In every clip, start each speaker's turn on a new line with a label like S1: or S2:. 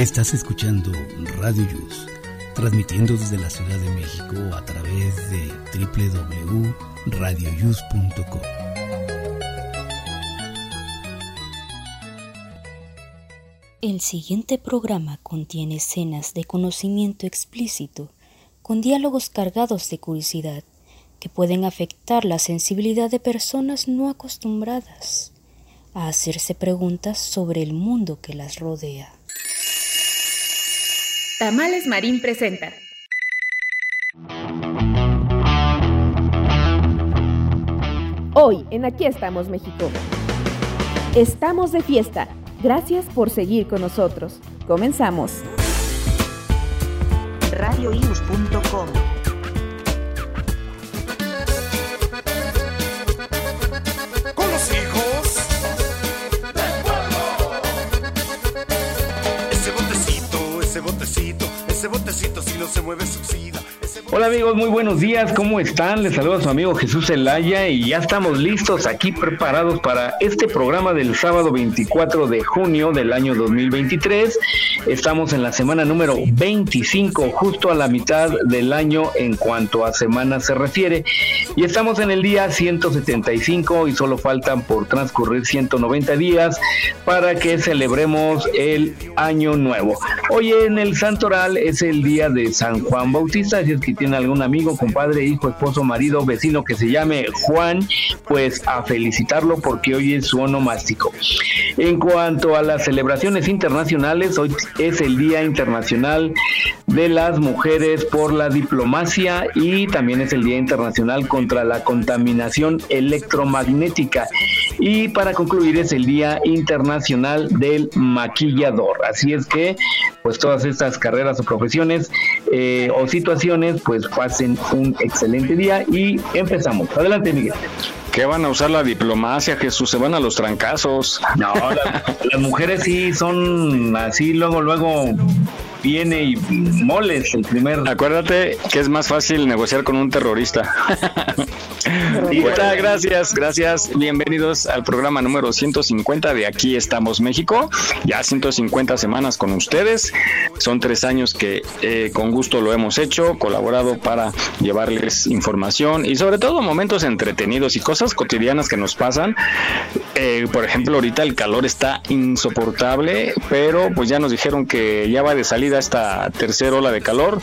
S1: Estás escuchando Radio Yus, transmitiendo desde la Ciudad de México a través de www.radioyus.com.
S2: El siguiente programa contiene escenas de conocimiento explícito, con diálogos cargados de curiosidad, que pueden afectar la sensibilidad de personas no acostumbradas a hacerse preguntas sobre el mundo que las rodea.
S3: Tamales Marín presenta. Hoy en Aquí estamos México. Estamos de fiesta. Gracias por seguir con nosotros. Comenzamos.
S4: radioius.com botecito si no se mueve subsida.
S5: Hola amigos, muy buenos días, ¿cómo están? Les saluda su amigo Jesús Elaya y ya estamos listos aquí preparados para este programa del sábado 24 de junio del año 2023. Estamos en la semana número 25, justo a la mitad del año en cuanto a semana se refiere. Y estamos en el día 175 y solo faltan por transcurrir 190 días para que celebremos el año nuevo. Hoy en el Santoral es el día de San Juan Bautista, si es que tiene algún amigo, compadre, hijo, esposo, marido, vecino que se llame Juan, pues a felicitarlo porque hoy es su onomástico. En cuanto a las celebraciones internacionales, hoy es el Día Internacional de las Mujeres por la Diplomacia y también es el Día Internacional contra la Contaminación Electromagnética. Y para concluir es el Día Internacional del Maquillador. Así es que, pues todas estas carreras o profesiones eh, o situaciones, pues pasen un excelente día y empezamos. Adelante, Miguel.
S6: ¿Qué van a usar la diplomacia, Jesús? Se van a los trancazos.
S5: No, las mujeres sí son así, luego, luego viene y moles el primer.
S6: Acuérdate que es más fácil negociar con un terrorista. y gracias, gracias. Bienvenidos al programa número 150 de Aquí estamos México. Ya 150 semanas con ustedes. Son tres años que eh, con gusto lo hemos hecho, colaborado para llevarles información y sobre todo momentos entretenidos y cosas cotidianas que nos pasan. Eh, por ejemplo, ahorita el calor está insoportable, pero pues ya nos dijeron que ya va de esta tercera ola de calor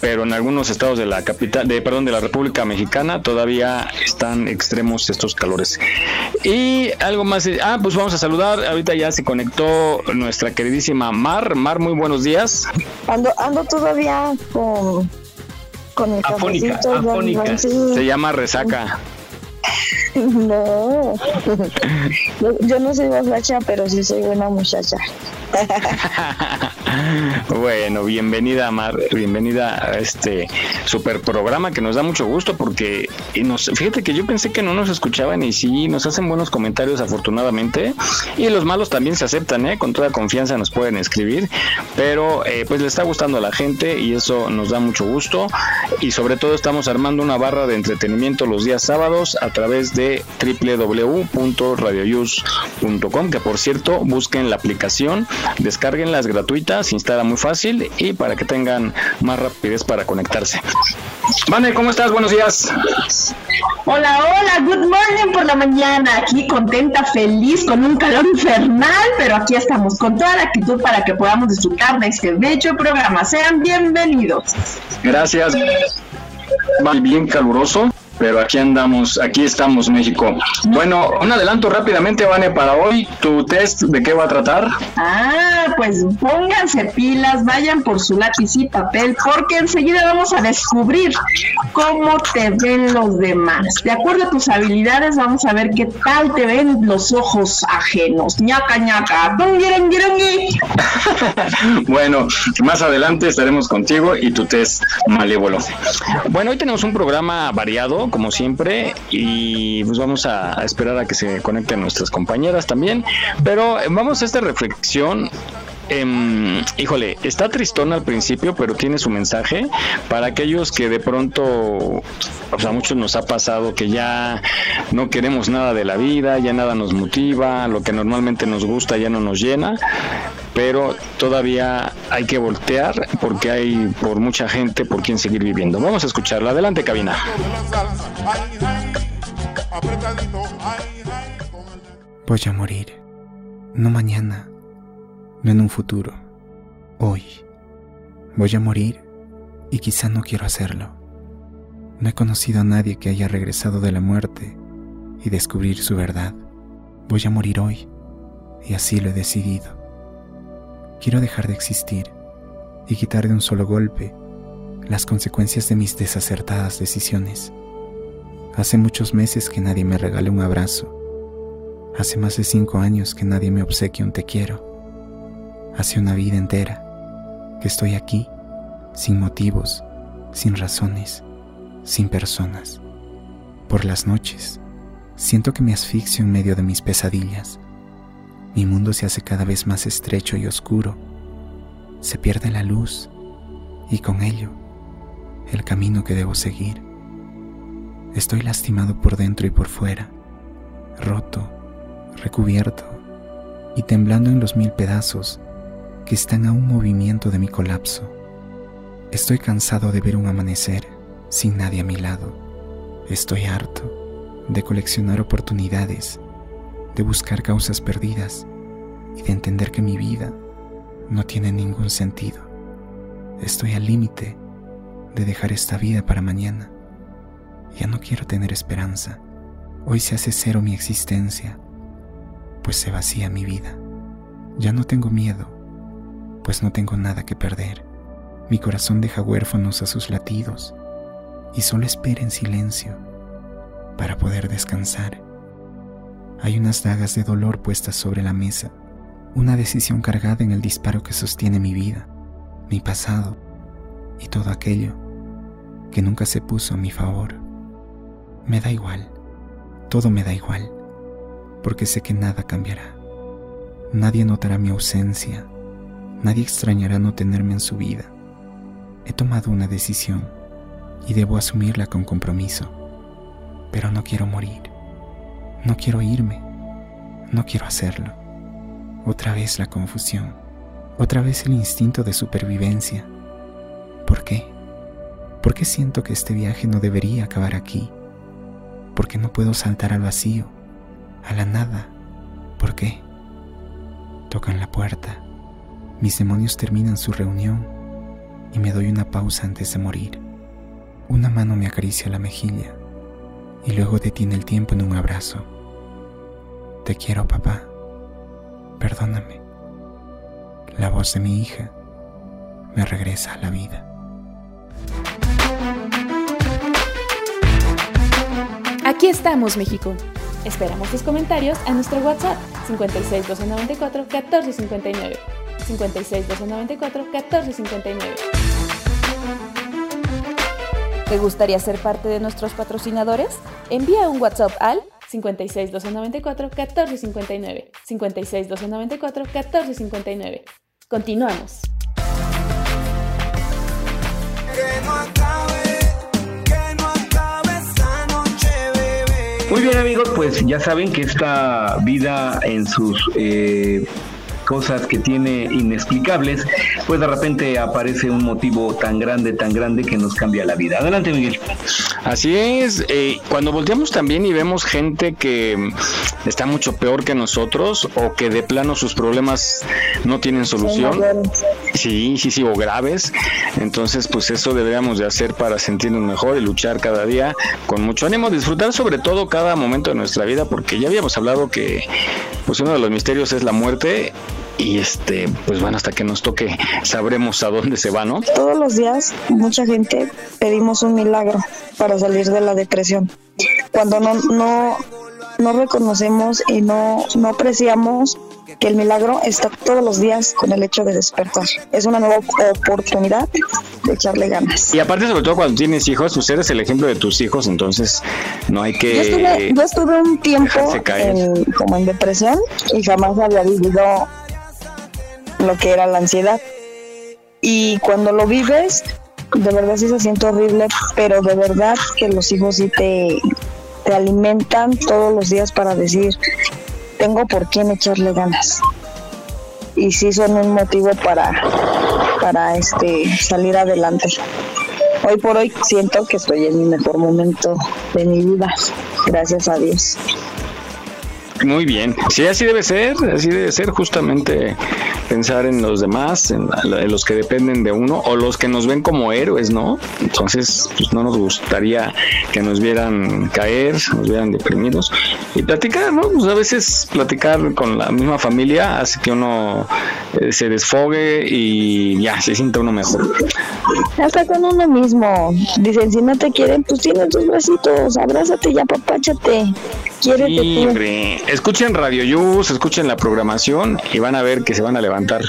S6: pero en algunos estados de la capital, de perdón, de la República Mexicana todavía están extremos estos calores. Y algo más, ah, pues vamos a saludar, ahorita ya se conectó nuestra queridísima Mar, Mar, muy buenos días.
S7: Ando, ando todavía con, con el
S5: afónica,
S6: Se llama resaca.
S7: No, yo no soy borracha, pero sí soy buena muchacha.
S6: bueno, bienvenida Mar, bienvenida a este super programa que nos da mucho gusto porque nos, fíjate que yo pensé que no nos escuchaban y sí, nos hacen buenos comentarios afortunadamente y los malos también se aceptan, ¿eh? con toda confianza nos pueden escribir, pero eh, pues le está gustando a la gente y eso nos da mucho gusto y sobre todo estamos armando una barra de entretenimiento los días sábados a través de www.radioyus.com que por cierto busquen la aplicación Descarguen las gratuitas, instala muy fácil y para que tengan más rapidez para conectarse. Vane, ¿cómo estás? Buenos días.
S8: Hola, hola, good morning por la mañana. Aquí contenta, feliz, con un calor infernal, pero aquí estamos con toda la actitud para que podamos disfrutar de este bello programa. Sean bienvenidos.
S6: Gracias. Bien caluroso pero aquí andamos, aquí estamos México. Bueno, un adelanto rápidamente, Vane, para hoy, tu test, ¿de qué va a tratar?
S8: Ah, pues pónganse pilas, vayan por su lápiz y papel, porque enseguida vamos a descubrir cómo te ven los demás. De acuerdo a tus habilidades, vamos a ver qué tal te ven los ojos ajenos. ñaca ñaca,
S6: bueno, más adelante estaremos contigo y tu test malévolo. Bueno, hoy tenemos un programa variado como siempre, y pues vamos a, esperar a que se conecten nuestras compañeras también. Pero vamos a esta reflexión em, híjole, está tristón al principio, pero tiene su mensaje para aquellos que de pronto, o sea, a muchos nos ha pasado que ya no queremos nada de la vida, ya nada nos motiva, lo que normalmente nos gusta ya no nos llena. pero todavía hay que voltear porque hay por mucha gente por quien seguir viviendo. Vamos a escucharla. Adelante, cabina.
S9: Voy a morir. No mañana, no en un futuro. Hoy. Voy a morir y quizá no quiero hacerlo. No he conocido a nadie que haya regresado de la muerte y descubrir su verdad. Voy a morir hoy y así lo he decidido. Quiero dejar de existir y quitar de un solo golpe las consecuencias de mis desacertadas decisiones. Hace muchos meses que nadie me regale un abrazo. Hace más de cinco años que nadie me obsequia un te quiero. Hace una vida entera que estoy aquí, sin motivos, sin razones sin personas. Por las noches, siento que me asfixio en medio de mis pesadillas. Mi mundo se hace cada vez más estrecho y oscuro. Se pierde la luz y con ello el camino que debo seguir. Estoy lastimado por dentro y por fuera, roto, recubierto y temblando en los mil pedazos que están a un movimiento de mi colapso. Estoy cansado de ver un amanecer sin nadie a mi lado. Estoy harto de coleccionar oportunidades, de buscar causas perdidas y de entender que mi vida no tiene ningún sentido. Estoy al límite de dejar esta vida para mañana. Ya no quiero tener esperanza. Hoy se hace cero mi existencia, pues se vacía mi vida. Ya no tengo miedo, pues no tengo nada que perder. Mi corazón deja huérfanos a sus latidos y solo espera en silencio para poder descansar. Hay unas dagas de dolor puestas sobre la mesa, una decisión cargada en el disparo que sostiene mi vida, mi pasado y todo aquello que nunca se puso a mi favor. Me da igual, todo me da igual, porque sé que nada cambiará. Nadie notará mi ausencia, nadie extrañará no tenerme en su vida. He tomado una decisión y debo asumirla con compromiso. Pero no quiero morir, no quiero irme, no quiero hacerlo. Otra vez la confusión, otra vez el instinto de supervivencia. ¿Por qué? ¿Por qué siento que este viaje no debería acabar aquí? ¿Por qué no puedo saltar al vacío, a la nada? ¿Por qué? Tocan la puerta, mis demonios terminan su reunión y me doy una pausa antes de morir. Una mano me acaricia la mejilla y luego detiene el tiempo en un abrazo. Te quiero, papá. Perdóname. La voz de mi hija me regresa a la vida.
S3: Aquí estamos, México. Esperamos tus comentarios a nuestro WhatsApp 56 294 1459. 56 294 1459. ¿Te gustaría ser parte de nuestros patrocinadores? Envía un WhatsApp al 56 294 1459. 56 294 1459. Continuamos.
S5: Muy bien amigos, pues ya saben que esta vida en sus eh, cosas que tiene inexplicables, pues de repente aparece un motivo tan grande, tan grande que nos cambia la vida. Adelante, Miguel.
S6: Así es, eh, cuando volteamos también y vemos gente que está mucho peor que nosotros o que de plano sus problemas no tienen solución, sí, sí, sí, o graves, entonces pues eso deberíamos de hacer para sentirnos mejor y luchar cada día con mucho ánimo, disfrutar sobre todo cada momento de nuestra vida, porque ya habíamos hablado que pues uno de los misterios es la muerte y este pues bueno hasta que nos toque sabremos a dónde se va no
S7: todos los días mucha gente pedimos un milagro para salir de la depresión cuando no no no reconocemos y no no apreciamos que el milagro está todos los días con el hecho de despertar. Es una nueva oportunidad de echarle ganas.
S6: Y aparte, sobre todo cuando tienes hijos, tú eres el ejemplo de tus hijos, entonces no hay que...
S7: Yo estuve, yo estuve un tiempo como en depresión y jamás había vivido lo que era la ansiedad. Y cuando lo vives, de verdad sí se siente horrible, pero de verdad que los hijos sí te, te alimentan todos los días para decir, tengo por quién echarle ganas. y sí son un motivo para, para este, salir adelante. Hoy por hoy siento que estoy en mi mejor momento de mi vida, gracias a Dios.
S6: Muy bien. Sí, así debe ser, así debe ser justamente pensar en los demás, en, los que dependen de uno o los que nos ven como héroes, ¿no? Entonces, pues no nos gustaría que nos vieran caer, nos vieran deprimidos y platicar, ¿no? Pues a veces platicar con la misma familia hace que uno eh, se desfogue y ya se sienta uno mejor.
S7: Hasta con uno mismo. Dicen, si no te quieren, pues tienes tus bracitos, abrázate y apapáchate.
S6: Quiérete Escuchen Radio Yus, escuchen la programación y van a ver que se van a levantar.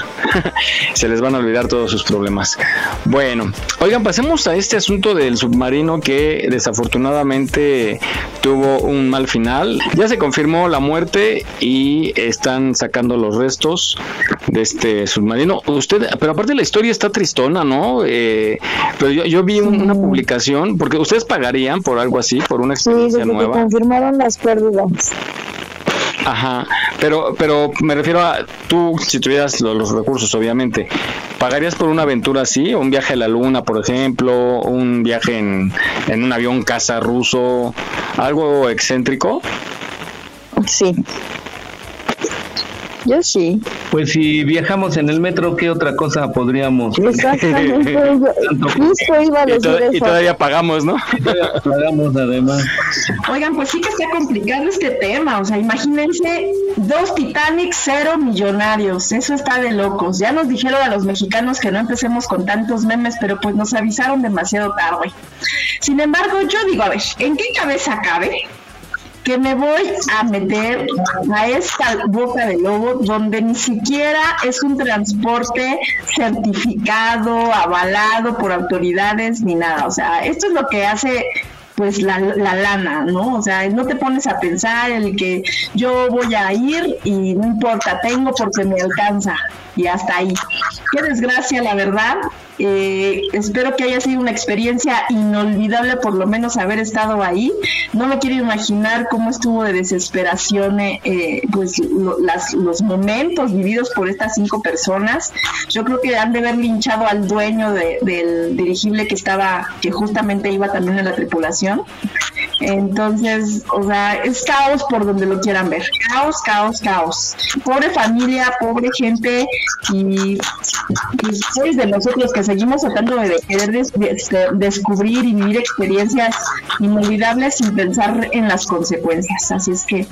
S6: se les van a olvidar todos sus problemas. Bueno, oigan, pasemos a este asunto del submarino que desafortunadamente tuvo un mal final. Ya se confirmó la muerte y están sacando los restos de este submarino. Usted, pero aparte la historia está tristona, ¿no? Eh, pero yo, vi una publicación, porque ustedes pagarían por algo así, por una experiencia
S7: sí,
S6: nueva.
S7: confirmaron las pérdidas.
S6: Ajá, pero, pero me refiero a tú, si tuvieras los, recursos, obviamente, ¿pagarías por una aventura así? ¿Un viaje a la luna, por ejemplo? ¿Un viaje en, en un avión casa ruso? ¿Algo excéntrico?
S7: Sí. Yo sí.
S5: Pues si viajamos en el metro, ¿qué otra cosa podríamos?
S7: Exactamente. iba a decir
S6: y, y, todavía pagamos, ¿no?
S5: pagamos además.
S8: Oigan, pues sí que está complicado este tema. O sea, imagínense dos Titanic, cero millonarios. Eso está de locos. Ya nos dijeron a los mexicanos que no empecemos con tantos memes, pero pues nos avisaron demasiado tarde. Sin embargo, yo digo, a ver, ¿en qué cabeza cabe que me voy a meter a esta boca de lobo donde ni siquiera es un transporte certificado, avalado por autoridades ni nada. O sea, esto es lo que hace pues la, la, lana, ¿no? O sea, no te pones a pensar el que yo voy a ir y no importa, tengo porque me alcanza y hasta ahí. Qué desgracia, la verdad. Eh, espero que haya sido una experiencia inolvidable, por lo menos haber estado ahí. No me quiero imaginar cómo estuvo de desesperación, eh, eh, pues las, los momentos vividos por estas cinco personas. Yo creo que han de haber linchado al dueño del dirigible que estaba, que justamente iba también en la tripulación. Entonces, o sea, es caos por donde lo quieran ver. Caos, caos, caos. Pobre familia, pobre gente y, y de nosotros que seguimos tratando de querer este, descubrir y vivir experiencias inolvidables sin pensar en las consecuencias. Así es que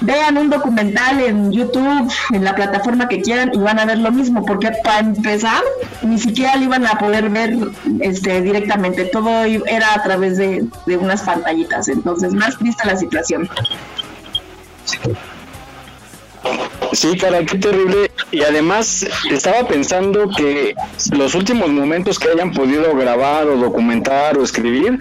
S8: vean un documental en YouTube, en la plataforma que quieran y van a ver lo mismo, porque para empezar ni siquiera lo iban a poder ver este, directamente, todo era a través de, de unas pantallitas, entonces más triste la situación.
S6: Sí, cara, qué terrible. Y además estaba pensando que los últimos momentos que hayan podido grabar o documentar o escribir,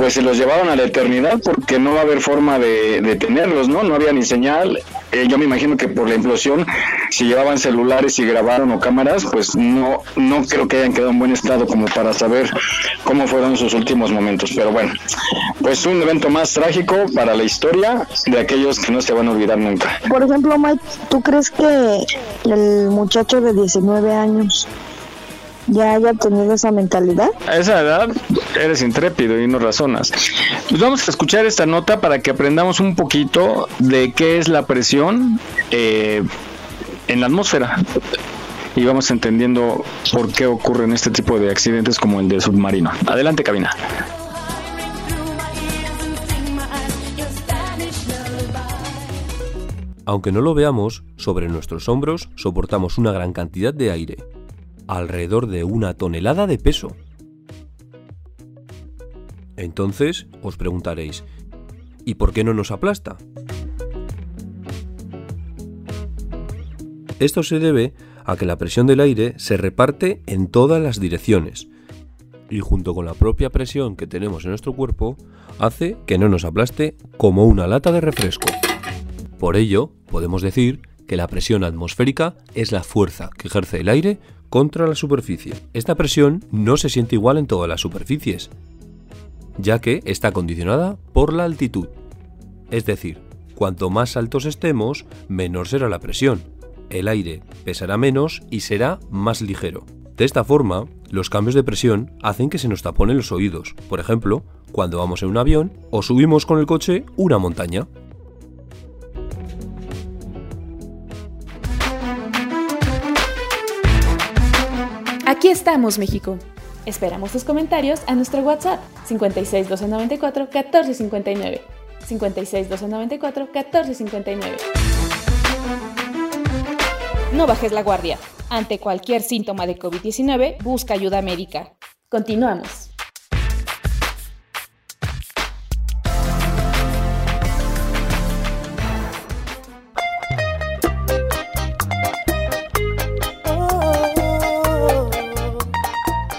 S6: pues se los llevaron a la eternidad porque no va a haber forma de, de tenerlos, ¿no? No había ni señal. Eh, yo me imagino que por la implosión, si llevaban celulares y grabaron o cámaras, pues no, no creo que hayan quedado en buen estado como para saber cómo fueron sus últimos momentos. Pero bueno, pues un evento más trágico para la historia de aquellos que no se van a olvidar nunca.
S7: Por ejemplo, Mike, ¿tú crees que el muchacho de 19 años ya haya tenido esa mentalidad.
S6: A esa edad eres intrépido y no razonas. Pues vamos a escuchar esta nota para que aprendamos un poquito de qué es la presión eh, en la atmósfera y vamos entendiendo por qué ocurren este tipo de accidentes como el de submarino. Adelante, cabina.
S10: Aunque no lo veamos, sobre nuestros hombros soportamos una gran cantidad de aire, alrededor de una tonelada de peso. Entonces os preguntaréis, ¿y por qué no nos aplasta? Esto se debe a que la presión del aire se reparte en todas las direcciones y junto con la propia presión que tenemos en nuestro cuerpo hace que no nos aplaste como una lata de refresco. Por ello, podemos decir que la presión atmosférica es la fuerza que ejerce el aire contra la superficie. Esta presión no se siente igual en todas las superficies, ya que está condicionada por la altitud. Es decir, cuanto más altos estemos, menor será la presión. el aire pesará menos y será más ligero. De esta forma, los cambios de presión hacen que se nos taponen los oídos, por ejemplo, cuando vamos en un avión o subimos con el coche una montaña.
S3: Aquí estamos, México. Esperamos tus comentarios a nuestro WhatsApp 56 294 1459. 56 294 1459. No bajes la guardia. Ante cualquier síntoma de COVID-19, busca ayuda médica. Continuamos.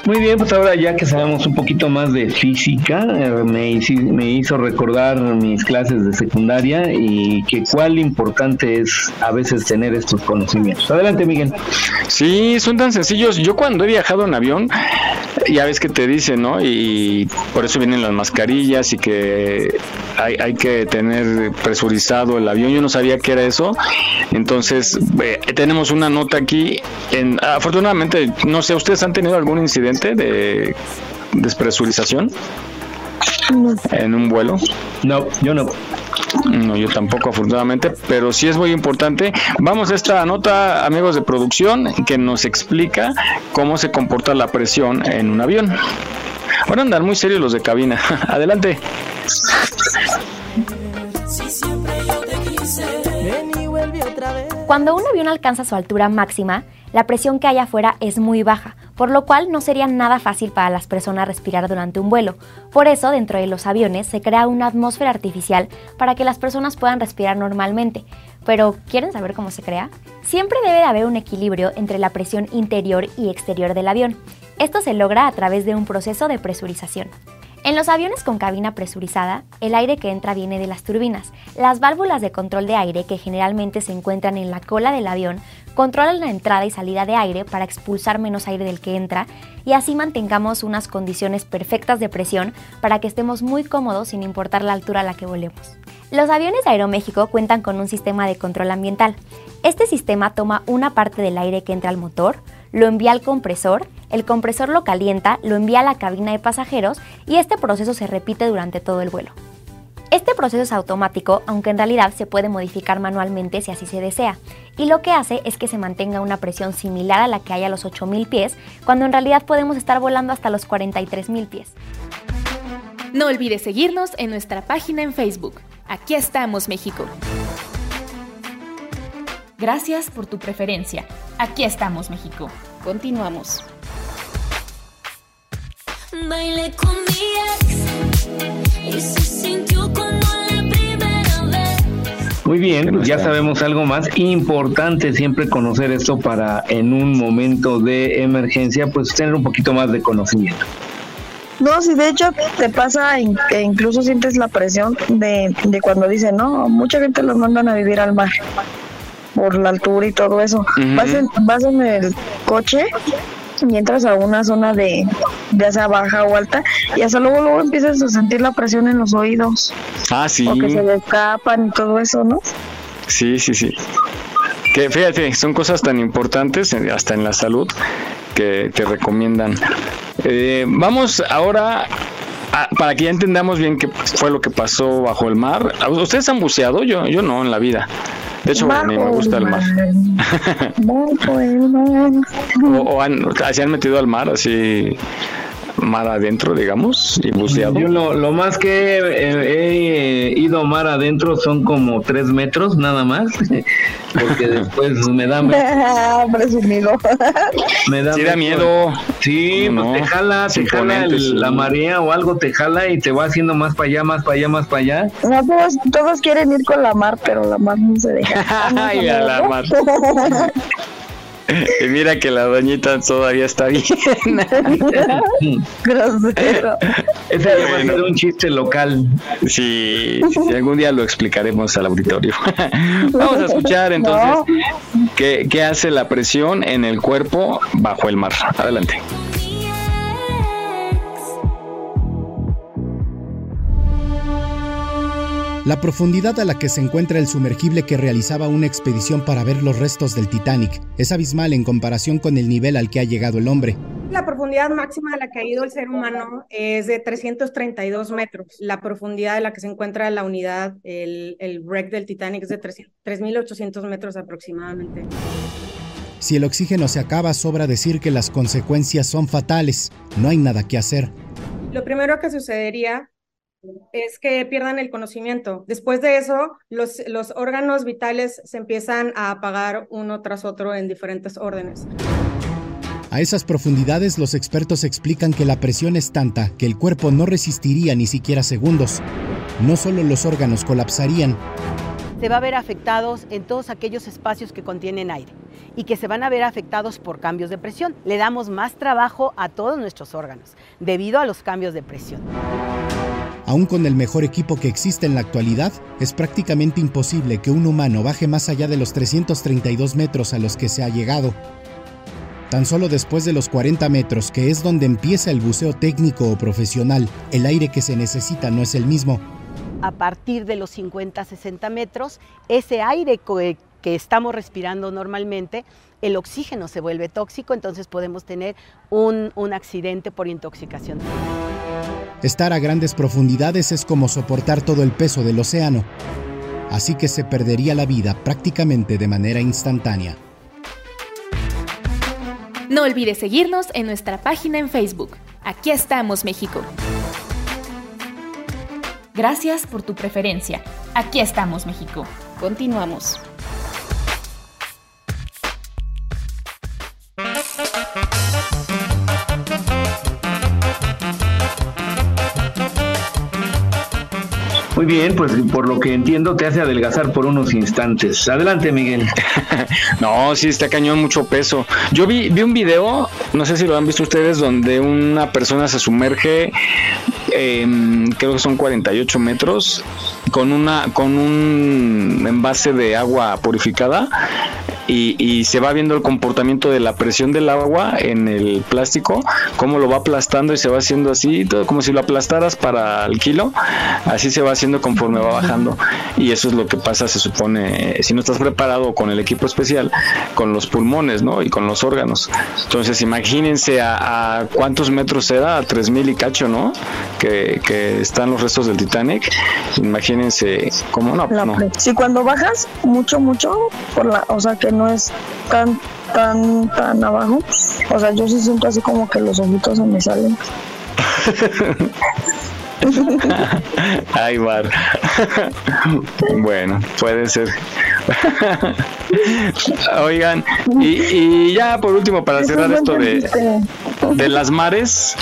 S5: Muy bien, pues ahora ya que sabemos un poquito más de física, eh, me, me hizo recordar mis clases de secundaria y que cuál importante es a veces tener estos conocimientos. Adelante, Miguel.
S6: Sí, son tan sencillos. Yo cuando he viajado en avión, ya ves que te dicen, ¿no? Y por eso vienen las mascarillas y que hay, hay que tener presurizado el avión. Yo no sabía que era eso. Entonces, eh, tenemos una nota aquí. En, afortunadamente, no sé, ¿ustedes han tenido algún incidente? de despresurización en un vuelo?
S5: No, yo no.
S6: No, yo tampoco afortunadamente, pero sí es muy importante. Vamos a esta nota, amigos de producción, que nos explica cómo se comporta la presión en un avión. Ahora andan muy serios los de cabina. Adelante.
S11: Cuando un avión alcanza su altura máxima, la presión que hay afuera es muy baja, por lo cual no sería nada fácil para las personas respirar durante un vuelo. Por eso, dentro de los aviones se crea una atmósfera artificial para que las personas puedan respirar normalmente. Pero, ¿quieren saber cómo se crea? Siempre debe de haber un equilibrio entre la presión interior y exterior del avión. Esto se logra a través de un proceso de presurización. En los aviones con cabina presurizada, el aire que entra viene de las turbinas. Las válvulas de control de aire, que generalmente se encuentran en la cola del avión, controlan la entrada y salida de aire para expulsar menos aire del que entra y así mantengamos unas condiciones perfectas de presión para que estemos muy cómodos sin importar la altura a la que volemos. Los aviones de Aeroméxico cuentan con un sistema de control ambiental. Este sistema toma una parte del aire que entra al motor, lo envía al compresor, el compresor lo calienta, lo envía a la cabina de pasajeros y este proceso se repite durante todo el vuelo. Este proceso es automático, aunque en realidad se puede modificar manualmente si así se desea, y lo que hace es que se mantenga una presión similar a la que hay a los 8.000 pies, cuando en realidad podemos estar volando hasta los 43.000 pies.
S3: No olvides seguirnos en nuestra página en Facebook. Aquí estamos, México. Gracias por tu preferencia. Aquí estamos, México. Continuamos. con
S5: Muy bien, pues ya sabemos algo más. Importante siempre conocer esto para en un momento de emergencia, pues tener un poquito más de conocimiento.
S7: No, si de hecho te pasa que incluso sientes la presión de, de cuando dicen, no, mucha gente los mandan a vivir al mar por la altura y todo eso. vas, en, vas en el coche y entras a una zona de ya sea baja o alta y hasta luego luego empiezas a sentir la presión en los oídos.
S6: Ah, sí.
S7: O que se le escapan y todo eso, ¿no?
S6: Sí, sí, sí. Que fíjate, son cosas tan importantes hasta en la salud que te recomiendan. Eh, vamos ahora para que ya entendamos bien qué fue lo que pasó bajo el mar. ¿Ustedes han buceado? Yo, yo no en la vida. De hecho, a mí me gusta el mar. o, han, se han metido al mar así mar adentro, digamos, y buceado.
S5: Yo lo, más que he, ido mar adentro son como tres metros, nada más, porque después me da...
S7: Presumido.
S6: me da, sí da miedo.
S5: Sí, pues te jala, te jala la marea o algo te jala y te va haciendo más para allá, más para allá, más para allá.
S7: No, todos, todos quieren ir con la mar, pero la mar no se deja.
S6: Ay, a la mar. Y mira que la doñita todavía está bien.
S7: Grosero.
S5: Ese un chiste local.
S6: Sí, algún día lo explicaremos al auditorio. Vamos a escuchar entonces qué, qué hace la presión en el cuerpo bajo el mar. Adelante.
S12: La profundidad a la que se encuentra el sumergible que realizaba una expedición para ver los restos del Titanic es abismal en comparación con el nivel al que ha llegado el hombre.
S13: La profundidad máxima a la que ha ido el ser humano es de 332 metros. La profundidad a la que se encuentra la unidad, el, el wreck del Titanic, es de 3.800 metros aproximadamente.
S12: Si el oxígeno se acaba, sobra decir que las consecuencias son fatales. No hay nada que hacer.
S13: Lo primero que sucedería es que pierdan el conocimiento. Después de eso, los, los órganos vitales se empiezan a apagar uno tras otro en diferentes órdenes.
S12: A esas profundidades los expertos explican que la presión es tanta que el cuerpo no resistiría ni siquiera segundos. No solo los órganos colapsarían.
S14: Se va a ver afectados en todos aquellos espacios que contienen aire y que se van a ver afectados por cambios de presión. Le damos más trabajo a todos nuestros órganos debido a los cambios de presión.
S12: Aún con el mejor equipo que existe en la actualidad, es prácticamente imposible que un humano baje más allá de los 332 metros a los que se ha llegado. Tan solo después de los 40 metros, que es donde empieza el buceo técnico o profesional, el aire que se necesita no es el mismo.
S14: A partir de los 50-60 metros, ese aire que estamos respirando normalmente, el oxígeno se vuelve tóxico, entonces podemos tener un, un accidente por intoxicación.
S12: Estar a grandes profundidades es como soportar todo el peso del océano, así que se perdería la vida prácticamente de manera instantánea.
S3: No olvides seguirnos en nuestra página en Facebook. Aquí estamos, México. Gracias por tu preferencia. Aquí estamos, México. Continuamos.
S5: Muy bien, pues por lo que entiendo te hace adelgazar por unos instantes. Adelante, Miguel.
S6: no, sí, está cañón, mucho peso. Yo vi, vi un video, no sé si lo han visto ustedes, donde una persona se sumerge, creo que son 48 metros, con, una, con un envase de agua purificada y, se va viendo el comportamiento de la presión del agua en el plástico, cómo lo va aplastando y se va haciendo así, todo como si lo aplastaras para el kilo, así se va haciendo conforme va bajando y eso es lo que pasa, se supone, si no estás preparado con el equipo especial, con los pulmones, ¿no? Y con los órganos. Entonces imagínense a, cuántos metros se da, a 3000 y cacho, ¿no? Que, que, están los restos del Titanic. Imagínense cómo no. no.
S7: Si cuando bajas mucho, mucho, por la, o sea que no es tan, tan, tan abajo. O sea, yo sí siento así como que los ojitos se me salen.
S6: Ay, Mar. bueno, puede ser. Oigan, y, ya por último, para cerrar esto de, de las mares,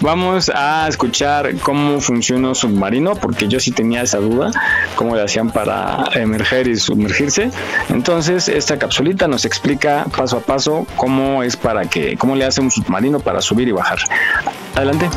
S6: vamos a escuchar cómo funciona un submarino, porque yo sí tenía esa duda, cómo le hacían para emerger y sumergirse. Entonces, esta capsulita nos explica paso a paso cómo es para que, cómo le hace un submarino para subir y bajar. Adelante.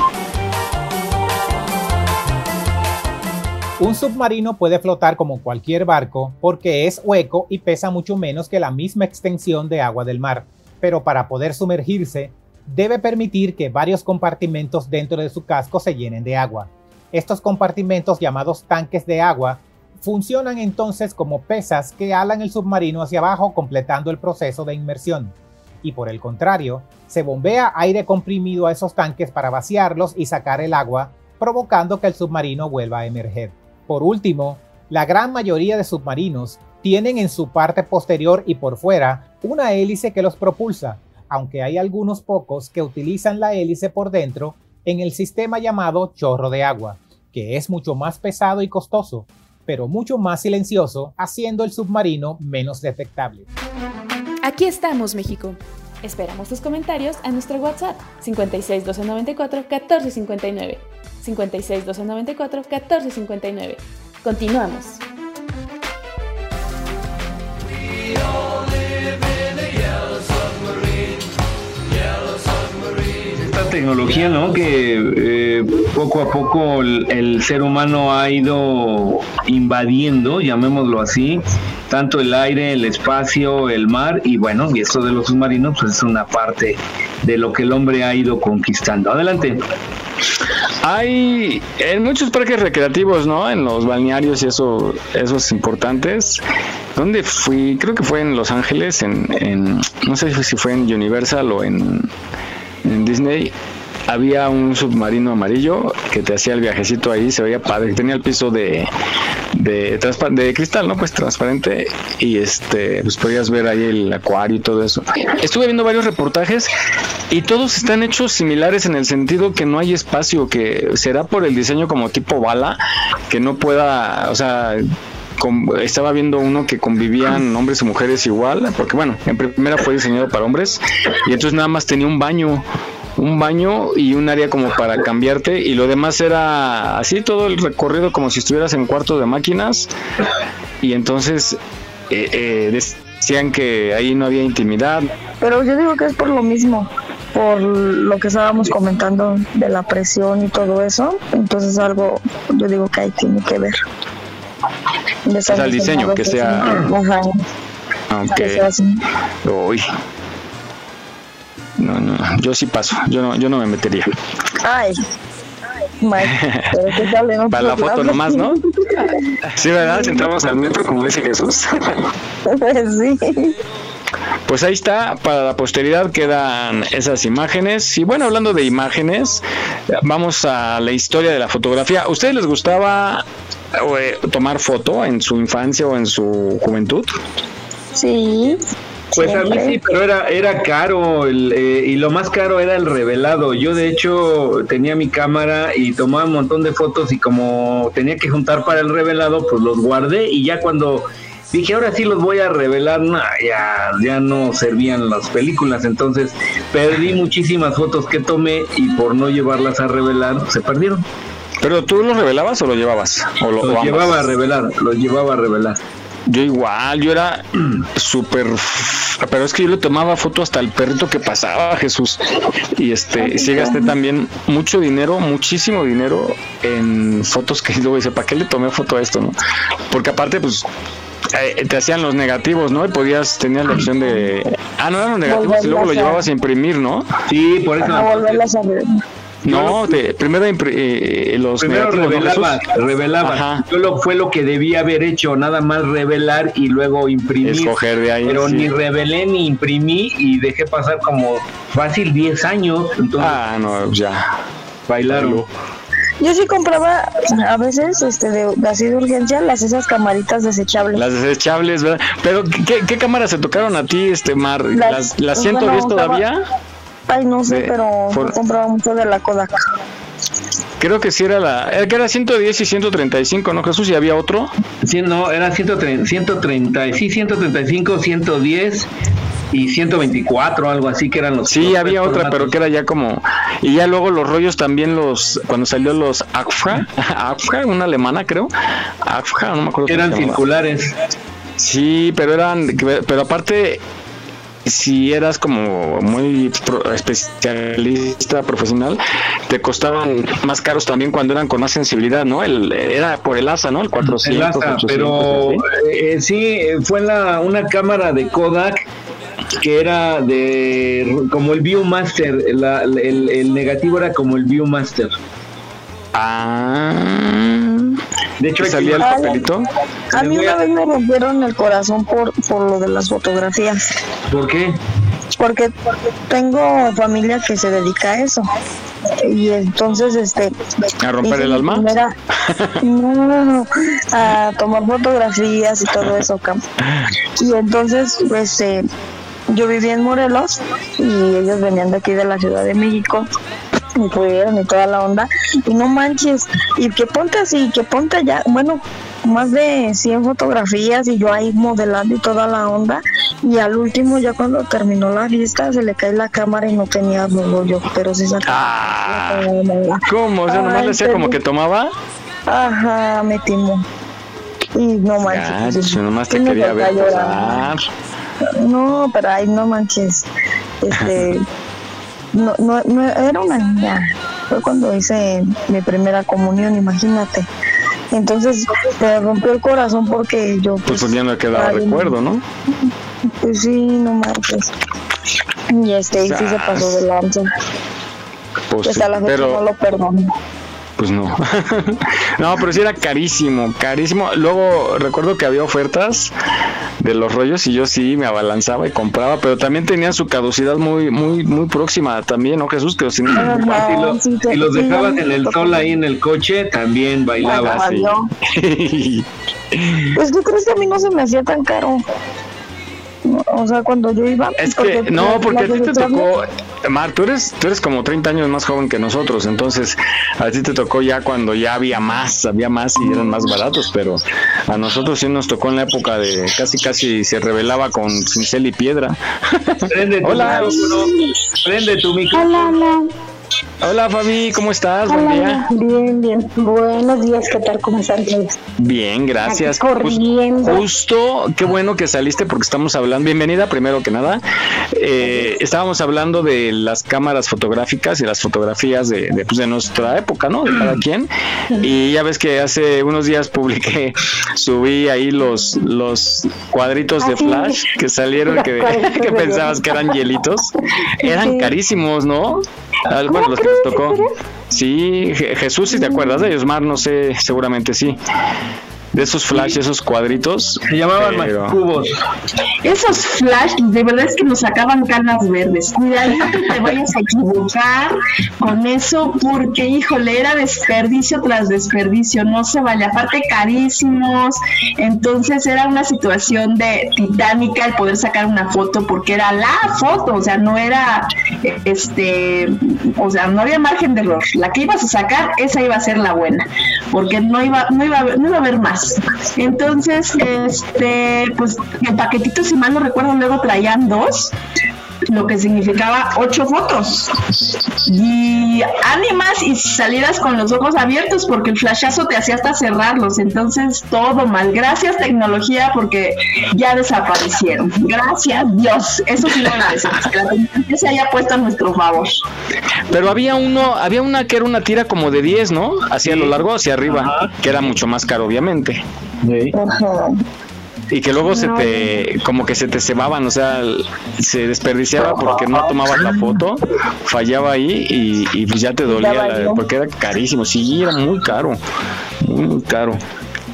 S15: Un submarino puede flotar como cualquier barco porque es hueco y pesa mucho menos que la misma extensión de agua del mar, pero para poder sumergirse debe permitir que varios compartimentos dentro de su casco se llenen de agua. Estos compartimentos llamados tanques de agua funcionan entonces como pesas que alan el submarino hacia abajo completando el proceso de inmersión. Y por el contrario, se bombea aire comprimido a esos tanques para vaciarlos y sacar el agua, provocando que el submarino vuelva a emerger. Por último, la gran mayoría de submarinos tienen en su parte posterior y por fuera una hélice que los propulsa, aunque hay algunos pocos que utilizan la hélice por dentro en el sistema llamado chorro de agua, que es mucho más pesado y costoso, pero mucho más silencioso, haciendo el submarino menos detectable.
S3: Aquí estamos, México. Esperamos tus comentarios a nuestro WhatsApp 56 294 1459. 56 294 1459. Continuamos.
S5: Esta tecnología, ¿no? Que eh, poco a poco el, ser humano ha ido invadiendo, llamémoslo así, tanto el aire, el espacio, el mar y bueno, y esto de los submarinos pues es una parte de lo que el hombre ha ido conquistando. Adelante.
S6: Hay en muchos parques recreativos, ¿no? En los balnearios y eso, esos importantes. ¿Dónde fui? Creo que fue en Los Ángeles, en, en no sé si fue en Universal o en, en Disney había un submarino amarillo que te hacía el viajecito ahí, se veía padre, tenía el piso de de, de cristal, ¿no? Pues transparente y este, pues podías ver ahí el acuario y todo eso. Estuve viendo varios reportajes y todos están hechos similares en el sentido que no hay espacio, que será por el diseño como tipo bala, que no pueda, o sea, estaba viendo uno que convivían hombres y mujeres igual, porque bueno, en primera fue diseñado para hombres y entonces nada más tenía un baño un baño y un área como para cambiarte y lo demás era así todo el recorrido como si estuvieras en cuarto de máquinas y entonces eh, eh, decían que ahí no había intimidad.
S7: Pero yo digo que es por lo mismo, por lo que estábamos comentando de la presión y todo eso, entonces algo yo digo que ahí tiene que ver.
S6: O sea, el diseño, que sea... Ajá. Que sea así. Uy, no, no, yo sí paso, yo no, yo no me metería. Ay. pero Para la foto nomás, ¿no? Sí, ¿verdad? Si entramos al metro, como dice Jesús. sí. Pues ahí está, para la posteridad quedan esas imágenes. Y bueno, hablando de imágenes, vamos a la historia de la fotografía. ¿A ustedes les gustaba eh, tomar foto en su infancia o en su juventud?
S7: Sí.
S5: Pues a mí sí, pero era, era caro eh, y lo más caro era el revelado. Yo de hecho tenía mi cámara y tomaba un montón de fotos y como tenía que juntar para el revelado, pues los guardé y ya cuando dije ahora sí los voy a revelar, ya, ya no servían las películas, entonces perdí muchísimas fotos que tomé y por no llevarlas a revelar se perdieron.
S6: ¿Pero tú los revelabas o lo llevabas? O
S5: lo, los llevaba a revelar, los llevaba a revelar.
S6: Yo igual, yo era súper, pero es que yo le tomaba foto hasta el perrito que pasaba, Jesús. Y este, sí gasté también mucho dinero, muchísimo dinero en fotos que luego dice, ¿para qué le tomé foto a esto, no? Porque aparte, pues, eh, te hacían los negativos, ¿no? Y podías, tenías la opción de, ah, no eran los negativos y luego lo llevabas a imprimir, ¿no?
S5: Sí, por eso. A volverlas a
S6: No, primero eh, los
S5: primero revelaba, revelaba. Yo lo, fue lo que debía haber hecho, nada más revelar y luego imprimir.
S6: Escoger de ahí.
S5: Pero ni revelé ni imprimí y dejé pasar como fácil 10 años.
S6: ah, no, ya.
S5: Bailaron.
S7: Yo sí compraba a veces este de, así de urgencia las esas camaritas desechables.
S6: Las desechables, ¿verdad? Pero ¿qué, cámaras se tocaron a ti, este Mar? ¿Las, las, 110 todavía?
S7: Ay, no sé, pero compraba mucho de la Kodak.
S6: Creo que sí era la. Era que era 110 y 135, ¿no, Jesús? ¿Y había otro?
S5: Sí, no, era 130, 130 sí, 135, 110 y 124, algo así que eran los.
S6: Sí, había otra, pero que era ya como. Y ya luego los rollos también, los. Cuando salió los AFRA, AFRA, una alemana, creo. AFRA, no me acuerdo.
S5: Eran circulares.
S6: Sí, pero eran. Pero aparte, si eras como muy especialista profesional, te costaban más caros también cuando eran con más sensibilidad, ¿no? El, era por el ASA, ¿no? El 400.
S5: El ASA, pero eh, sí, fue la, una cámara de Kodak que era de como el Viewmaster, el, el, negativo era como el Viewmaster.
S6: Ah. De hecho, salía el papelito.
S7: A mí una vez me rompieron el corazón por, por lo de las fotografías.
S5: ¿Por qué?
S7: Porque, tengo familia que se dedica a eso. Y entonces, este.
S6: ¿A romper el alma?
S7: no, a tomar fotografías y todo eso, Y entonces, pues, eh, yo vivía en Morelos y ellos venían de aquí de la Ciudad de México y pudieron y toda la onda. Y no manches y que ponte así que ponte ya bueno más de 100 fotografías y yo ahí modelando y toda la onda. Y al último ya cuando terminó la vista se le cae la cámara y no tenía yo pero sí sacaba
S6: ah, ¿cómo? o sea nomás le decía como que tomaba.
S7: Ajá me timó. Y no manches
S6: nomás te quería ver
S7: no pero ahí no manches. Este no, no, no era una niña, fue cuando hice mi primera comunión, imagínate. Entonces me rompió el corazón porque yo...
S6: Pues, pues ya no quedaba recuerdo, ¿no?
S7: Pues sí, no manches. Y este, y sí se pasó de lanza. Pues sí, la fecha no lo perdono.
S6: pues no. no, pero sí era carísimo, carísimo. Luego recuerdo que había ofertas de los rollos y yo sí me abalanzaba y compraba, pero también tenía su caducidad muy, muy, muy próxima también, ¿no, Jesús? Que los,
S5: si, los dejabas en el sol ahí en el coche, también bailabas.
S7: pues yo creo que a mí no se me hacía tan caro. O sea, cuando yo iba.
S6: Es que, no, porque a ti te tocó. Mar, tú eres, tú eres como 30 años más joven que nosotros, entonces a ti te tocó ya cuando ya había más, había más y eran más baratos, pero a nosotros sí nos tocó en la época de casi casi se revelaba con cincel y piedra.
S5: Prende hola, prende tu micrófono.
S6: Hola Fabi, ¿cómo estás?
S16: Buen día. Bien, bien. Buenos días, ¿qué tal? ¿Cómo están
S6: Bien, gracias.
S16: corriendo.
S6: justo, qué bueno que saliste porque estamos hablando. Bienvenida, primero que nada. Eh, estábamos hablando de las cámaras fotográficas y las fotografías de, de, pues, de nuestra época, ¿no? De cada quien. Y ya ves que hace unos días publiqué, subí ahí los, los cuadritos de flash que salieron que, que pensabas que eran hielitos. Eran carísimos, ¿no? Bueno, los que nos tocó. Sí, Jesús, si te acuerdas de ellos, Mar, no sé, seguramente sí de esos flash, esos cuadritos.
S5: Se llamaban pero... cubos.
S8: Esos flash, de verdad es que nos sacaban canas verdes. Cuidado que te vayas a equivocar con eso, porque híjole, era desperdicio tras desperdicio, no se vale. Aparte, carísimos. Entonces era una situación de titánica el poder sacar una foto, porque era la foto, o sea, no era este, o sea, no había margen de error. La que ibas a sacar, esa iba a ser la buena, porque no iba, no iba, no iba a haber más. Entonces, este, pues el paquetito, si mal no recuerdo, luego traían dos lo que significaba ocho fotos. Y ánimas y salidas con los ojos abiertos porque el flashazo te hacía hasta cerrarlos. Entonces todo mal. Gracias tecnología porque ya desaparecieron. Gracias Dios. Eso sí lo agradecemos que la tecnología se haya puesto a nuestro favor.
S6: Pero había uno había una que era una tira como de 10 ¿no? hacia lo largo hacia arriba que era mucho más caro obviamente. Sí. Y que luego se te, como que se te cebaban, o sea, se desperdiciaba porque no tomabas la foto, fallaba ahí y, y pues ya te dolía, porque era carísimo, sí, era muy caro, muy, caro.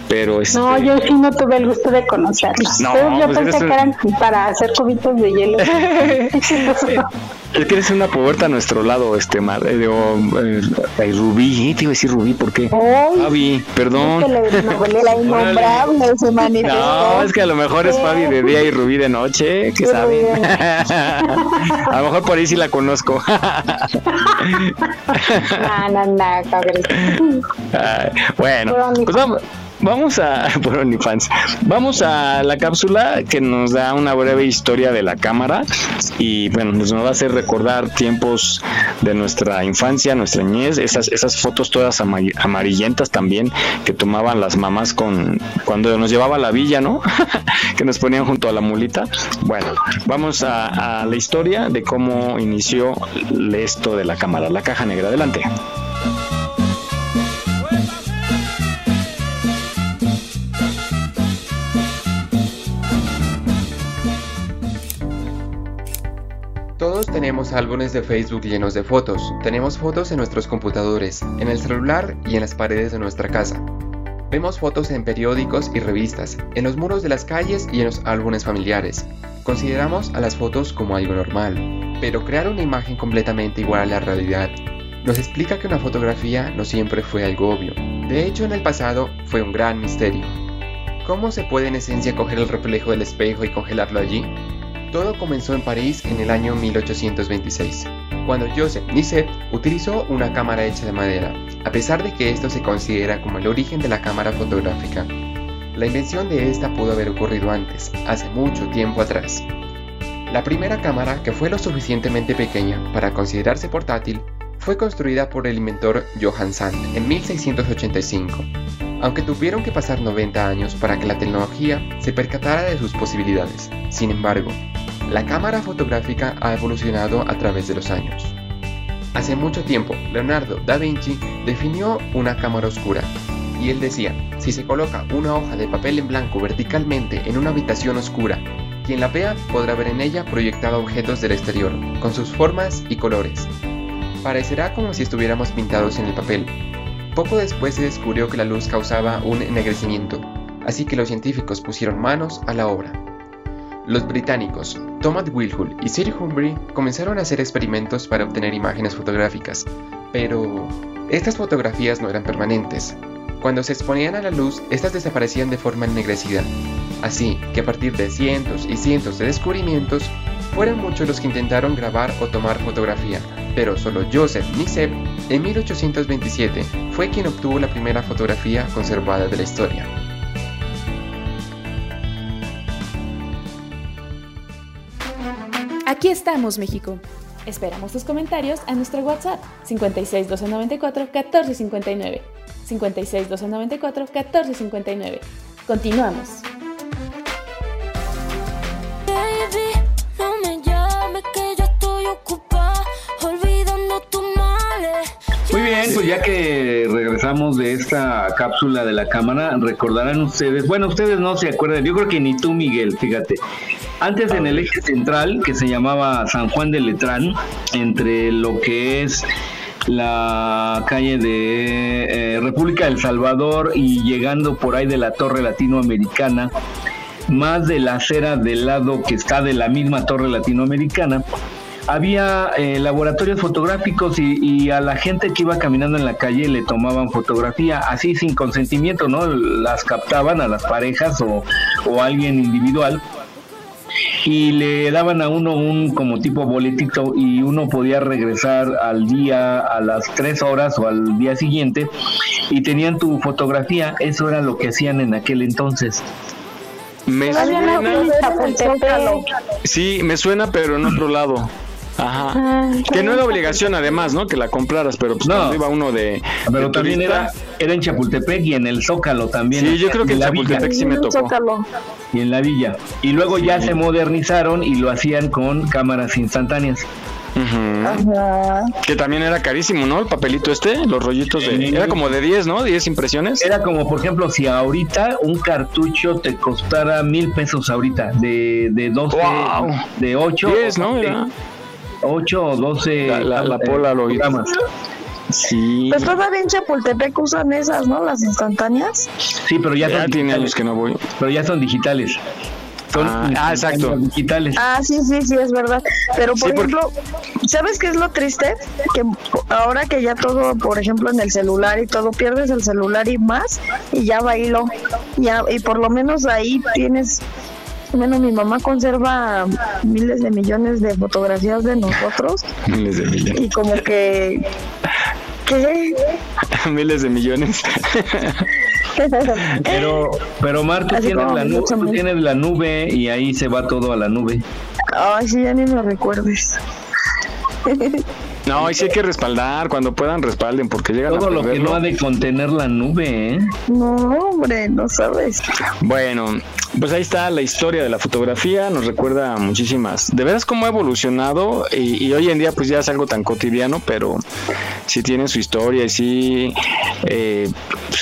S6: Pero este...
S16: No, yo sí no tuve el gusto de conocerlos. No, yo pues pensé que eran para hacer cubitos de hielo.
S6: Es que eres una puerta a nuestro lado, este mar, eh, eh, eh, Rubí, te iba a decir Rubí, ¿por qué? Fabi, perdón.
S16: Es que la innombrable se manifestó.
S6: No, es que a lo mejor es Fabi de día y Rubí de noche, que saben. a lo mejor por ahí sí la conozco.
S16: no, no, no,
S6: bueno, pues vamos. Vamos a por OnlyFans. Vamos a la cápsula que nos da una breve historia de la cámara y bueno, nos va a hacer recordar tiempos de nuestra infancia, nuestra niñez, esas esas fotos todas amarillentas también que tomaban las mamás con cuando nos llevaba a la villa, ¿no? que nos ponían junto a la mulita. Bueno, vamos a, a la historia de cómo inició esto de la cámara, la caja negra. Adelante.
S17: Tenemos álbumes de Facebook llenos de fotos. Tenemos fotos en nuestros computadores, en el celular y en las paredes de nuestra casa. Vemos fotos en periódicos y revistas, en los muros de las calles y en los álbumes familiares. Consideramos a las fotos como algo normal, pero crear una imagen completamente igual a la realidad nos explica que una fotografía no siempre fue algo obvio. De hecho, en el pasado fue un gran misterio. ¿Cómo se puede en esencia coger el reflejo del espejo y congelarlo allí? Todo comenzó en París en el año 1826, cuando Joseph Nisset utilizó una cámara hecha de madera, a pesar de que esto se considera como el origen de la cámara fotográfica. La invención de esta pudo haber ocurrido antes, hace mucho tiempo atrás. La primera cámara, que fue lo suficientemente pequeña para considerarse portátil, fue construida por el inventor Johann Sand en 1685, aunque tuvieron que pasar 90 años para que la tecnología se percatara de sus posibilidades. Sin embargo, la cámara fotográfica ha evolucionado a través de los años. Hace mucho tiempo, Leonardo da Vinci definió una cámara oscura, y él decía, si se coloca una hoja de papel en blanco verticalmente en una habitación oscura, quien la vea podrá ver en ella proyectados objetos del exterior, con sus formas y colores. Parecerá como si estuviéramos pintados en el papel, Poco después se descubrió que la luz causaba un ennegrecimiento, así que los científicos pusieron manos a la obra. Los británicos Thomas Wilhull y Sir Humphrey comenzaron a hacer experimentos para obtener imágenes fotográficas, pero estas fotografías no eran permanentes. Cuando se exponían a la luz, estas desaparecían de forma ennegrecida. Así que a partir de cientos y cientos de descubrimientos, fueron muchos los que intentaron grabar o tomar fotografía, pero solo Joseph Nicep en 1827 fue quien obtuvo la primera fotografía conservada de la historia.
S3: Aquí estamos, México. Esperamos tus comentarios a nuestro WhatsApp 56 294 1459. 56 294 1459. Continuamos.
S5: Ya que regresamos de esta cápsula de la cámara, recordarán ustedes, bueno, ustedes no se acuerdan, yo creo que ni tú, Miguel, fíjate. Antes en el eje central, que se llamaba San Juan de Letrán, entre lo que es la calle de eh, República del Salvador y llegando por ahí de la Torre Latinoamericana, más de la acera del lado que está de la misma Torre Latinoamericana, había eh, laboratorios fotográficos y, a la gente que iba caminando en la calle le tomaban fotografía, así sin consentimiento, ¿no? Las captaban a las parejas o, o a alguien individual y le daban a uno un como tipo boletito y uno podía regresar al día a las tres horas o al día siguiente y tenían tu fotografía, eso era lo que hacían en aquel entonces.
S6: Me suena. Sí, me suena, pero en otro lado. Ajá. Ah, que no era obligación además, ¿no? Que la compraras, pero pues no. iba uno de.
S5: Pero también era, era en Chapultepec y en el Zócalo también.
S6: Sí, yo creo que en, Chapultepec sí me tocó.
S5: Y en la villa. Y luego ya se modernizaron y lo hacían con cámaras instantáneas.
S6: Que también era carísimo, ¿no? El papelito este, los rollitos de... Era como de 10, ¿no? 10 impresiones.
S5: Era como, por ejemplo, si ahorita un cartucho te costara mil pesos ahorita, de, de 12, de 8.
S6: 10, ¿no? Era.
S5: 8 o 12
S6: la, la, pola lo
S7: Sí. Pues todavía en Chapultepec usan esas, ¿no? Las instantáneas.
S5: Sí, pero ya,
S6: son tiene años que no voy.
S5: Pero ya son digitales.
S6: Son ah, ah exacto.
S5: Digitales.
S7: Ah, sí, sí, sí, es verdad. Pero por ejemplo, ¿sabes qué es lo triste? Que ahora que ya todo, por ejemplo, en el celular y todo, pierdes el celular y más, y ya bailo. Ya, y por lo menos ahí tienes bueno, mi mamá conserva miles de millones de fotografías de nosotros.
S6: Miles de millones.
S7: Y como que... ¿Qué?
S6: miles de millones.
S5: pero, pero Mar, tú tienes, la nube, tú tienes la nube y ahí se va todo a la nube.
S7: Ay, sí, ya ni me recuerdes.
S6: No, y sí hay que respaldar, cuando puedan respalden, porque llega
S5: Todo lo que no ha de contener la nube, ¿eh?
S7: No, hombre, no sabes.
S6: Bueno, pues ahí está la historia de la fotografía, nos recuerda muchísimas. De veras cómo ha evolucionado y, hoy en día pues ya es algo tan cotidiano, pero sí tiene su historia y sí eh,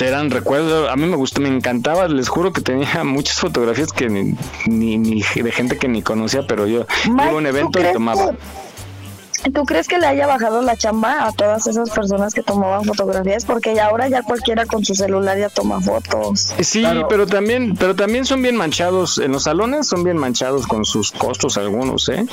S6: eran recuerdos. A mí me gustó, me encantaba, les juro que tenía muchas fotografías que ni, ni, de gente que ni conocía, pero yo iba a un evento y tomaba.
S7: ¿Tú crees que le haya bajado la chamba a todas esas personas que tomaban fotografías? Porque ya ahora ya cualquiera con su celular ya toma fotos.
S6: Sí, pero también, pero también son bien manchados en los salones, son bien manchados con sus costos algunos, ¿eh?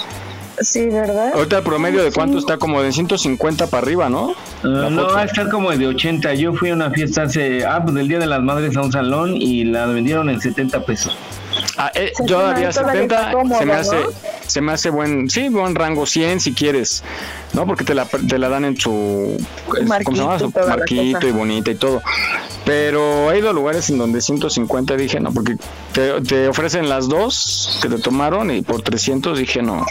S7: Sí, ¿verdad?
S6: Ahorita el promedio de cuánto está como de 150 para arriba, ¿no?
S5: Uh, no, va a estar como de 80. Yo fui a una fiesta hace, ah, pues del Día de las Madres a un salón y la vendieron en 70 pesos.
S6: Ah, eh, yo daría 70, se me hace, se me hace buen, sí, buen rango 100 si quieres, ¿no? Porque te la, te la dan en su,
S7: marquito,
S6: Su marquito y bonita y todo. Pero he ido a lugares en donde 150 dije no, porque te, te ofrecen las dos que te tomaron y por 300 dije no.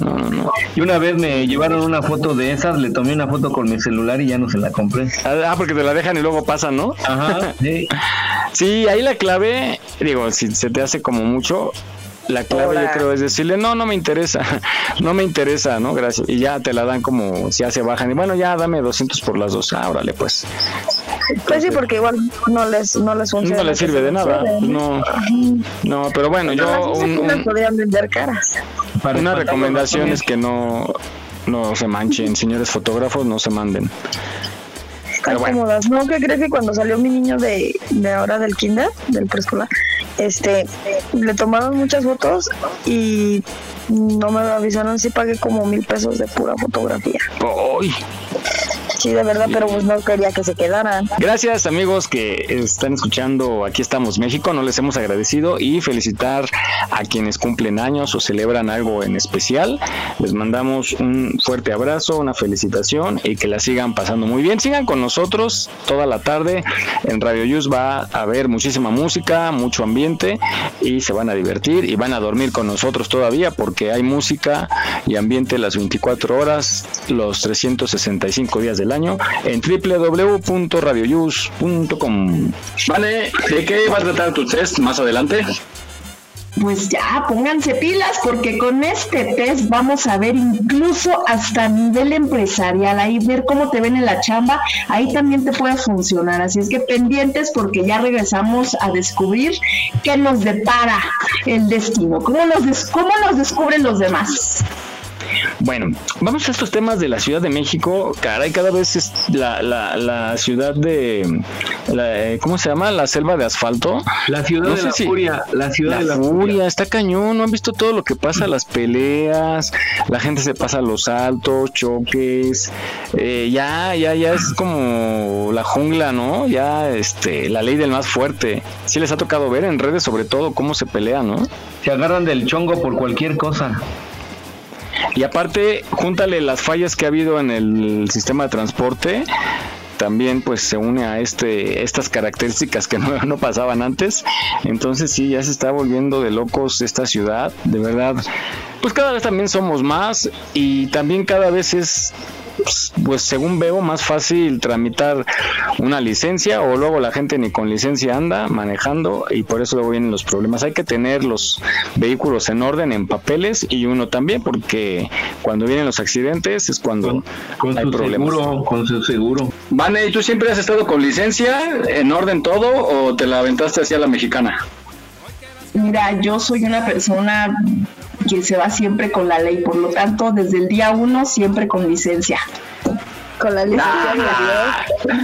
S6: No, no, no.
S5: Y una vez me llevaron una foto de esas, le tomé una foto con mi celular y ya no se la compré.
S6: Ah, porque te la dejan y luego pasan, ¿no?
S5: Ajá, sí.
S6: sí, ahí la clave, digo, si se te hace como mucho, la clave yo creo es decirle, no, no me interesa, no me interesa, ¿no? Gracias. Y ya te la dan como si ya se bajan. Y bueno, ya dame 200 por las dos. Ah, órale, pues.
S7: Pues sí, porque igual no les, no les funciona.
S6: No les sirve de nada. No, no, pero bueno, yo.
S7: Un, podrían vender caras.
S6: Una recomendación es que no, no se manchen, señores fotógrafos, no se manden.
S7: están cómodas. No, que crees que cuando salió mi niño de, de ahora del kinder, del preescolar, este, le tomaron muchas fotos y no me avisaron si pagué como mil pesos de pura fotografía.
S6: ¡Ay!
S7: De verdad, pero pues no quería que se quedaran.
S6: Gracias amigos que están escuchando Aquí estamos México, no les hemos agradecido y felicitar a quienes cumplen años o celebran algo en especial. Les mandamos un fuerte abrazo, una felicitación y que la sigan pasando muy bien. Sigan con nosotros toda la tarde. En Radio Yus va a haber muchísima música, mucho ambiente y se van a divertir y van a dormir con nosotros todavía porque hay música y ambiente las 24 horas, los 365 días del año en www.radioyus.com.
S5: Vale, ¿de qué va a tratar tu test más adelante?
S8: Pues ya, pónganse pilas porque con este test vamos a ver incluso hasta nivel empresarial, ahí ver cómo te ven en la chamba, ahí también te puede funcionar. Así es que pendientes porque ya regresamos a descubrir qué nos depara el destino, cómo nos, cómo nos descubren los demás.
S6: Bueno, vamos a estos temas de la Ciudad de México. Caray, cada vez es la, la, la ciudad de. La, ¿Cómo se llama? La selva de asfalto.
S5: La ciudad de la furia. La ciudad de la furia.
S6: Está cañón. ¿No han visto todo lo que pasa? Las peleas. La gente se pasa los saltos, choques. Eh, ya, ya, ya es como la jungla, ¿no? Ya, este, la ley del más fuerte. Sí les ha tocado ver en redes, sobre todo, cómo se pelea, ¿no?
S5: Se agarran del chongo por cualquier cosa.
S6: Y aparte, júntale las fallas que ha habido en el sistema de transporte, también pues se une a este estas características que no, no, pasaban antes. Entonces sí, ya se está volviendo de locos esta ciudad, de verdad. Pues cada vez también somos más y también cada vez es pues según veo más fácil tramitar una licencia o luego la gente ni con licencia anda manejando y por eso luego vienen los problemas. Hay que tener los vehículos en orden, en papeles y uno también porque cuando vienen los accidentes es cuando
S5: con, hay problemas. Seguro, con su seguro.
S6: Vane, ¿y tú siempre has estado con licencia en orden todo o te la aventaste hacia la mexicana?
S8: Mira, yo soy una persona que se va siempre con la ley, por lo tanto, desde el día uno siempre con licencia.
S7: Con la licencia de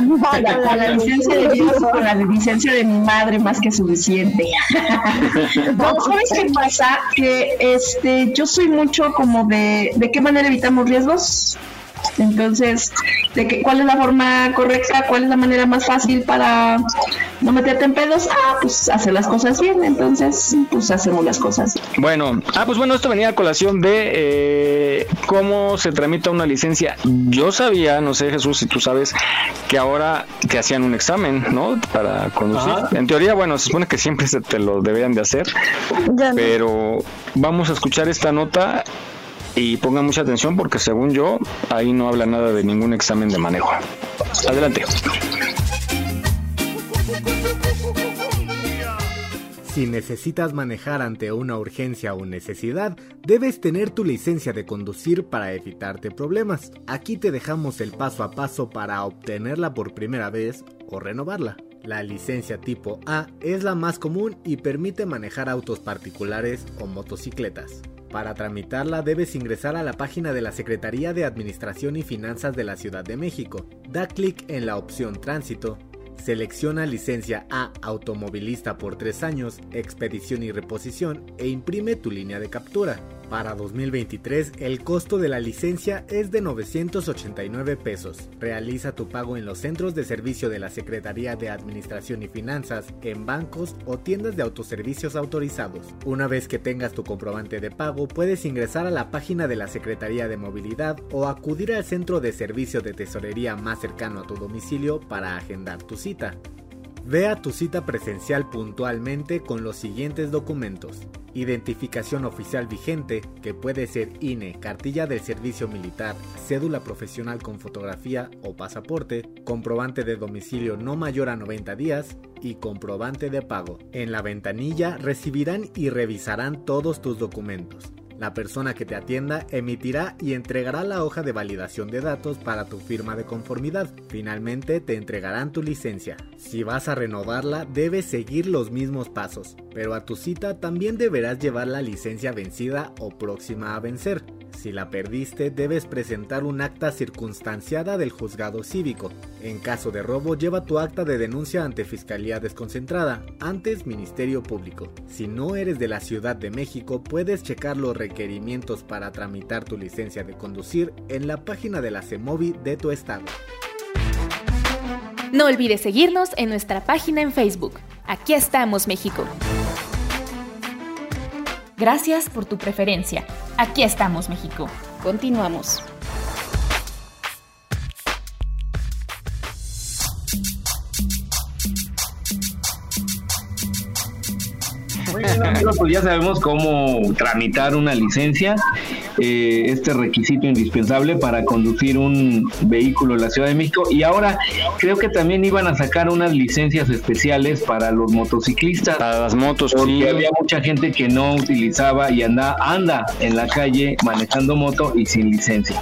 S8: Dios. con la licencia de Dios con la licencia de mi madre más que suficiente. no, ¿sabes qué pasa? Que este, yo soy mucho como de, ¿de qué manera evitamos riesgos? Entonces, de que, ¿cuál es la forma correcta? ¿Cuál es la manera más fácil para no meterte en pedos? Ah, pues hacer las cosas bien. Entonces, pues hacemos las cosas.
S6: Bueno, ah, pues bueno, esto venía a colación de eh, cómo se tramita una licencia. Yo sabía, no sé Jesús, si tú sabes, que ahora que hacían un examen, ¿no? Para conducir. En teoría, bueno, se supone que siempre se te lo deberían de hacer. Pero vamos a escuchar esta nota y pongan mucha atención porque según yo ahí no habla nada de ningún examen de manejo. Adelante.
S18: Si necesitas manejar ante una urgencia o necesidad, debes tener tu licencia de conducir para evitarte problemas. Aquí te dejamos el paso a paso para obtenerla por primera vez o renovarla. La licencia tipo A es la más común y permite manejar autos particulares o motocicletas. Para tramitarla debes ingresar a la página de la Secretaría de Administración y Finanzas de la Ciudad de México. Da clic en la opción Tránsito. Selecciona licencia A automovilista por 3 años, expedición y reposición e imprime tu línea de captura. Para 2023 el costo de la licencia es de 989 pesos. Realiza tu pago en los centros de servicio de la Secretaría de Administración y Finanzas, en bancos o tiendas de autoservicios autorizados. Una vez que tengas tu comprobante de pago, puedes ingresar a la página de la Secretaría de Movilidad o acudir al centro de servicio de tesorería más cercano a tu domicilio para agendar tu cita. Ve a tu cita presencial puntualmente con los siguientes documentos. Identificación oficial vigente, que puede ser INE, cartilla del servicio militar, cédula profesional con fotografía o pasaporte, comprobante de domicilio no mayor a 90 días y comprobante de pago. En la ventanilla recibirán y revisarán todos tus documentos. La persona que te atienda emitirá y entregará la hoja de validación de datos para tu firma de conformidad. Finalmente te entregarán tu licencia. Si vas a renovarla, debes seguir los mismos pasos, pero a tu cita también deberás llevar la licencia vencida o próxima a vencer. Si la perdiste, debes presentar un acta circunstanciada del juzgado cívico. En caso de robo, lleva tu acta de denuncia ante Fiscalía Desconcentrada, antes Ministerio Público. Si no eres de la Ciudad de México, puedes checar los requerimientos para tramitar tu licencia de conducir en la página de la CEMOVI de tu estado.
S3: No olvides seguirnos en nuestra página en Facebook. Aquí estamos, México. Gracias por tu preferencia. Aquí estamos, México. Continuamos.
S5: Pues ya sabemos cómo tramitar una licencia, eh, este requisito indispensable para conducir un vehículo en la Ciudad de México. Y ahora creo que también iban a sacar unas licencias especiales para los motociclistas.
S6: Para las motos,
S5: porque había mucha gente que no utilizaba y anda, anda en la calle manejando moto y sin licencia.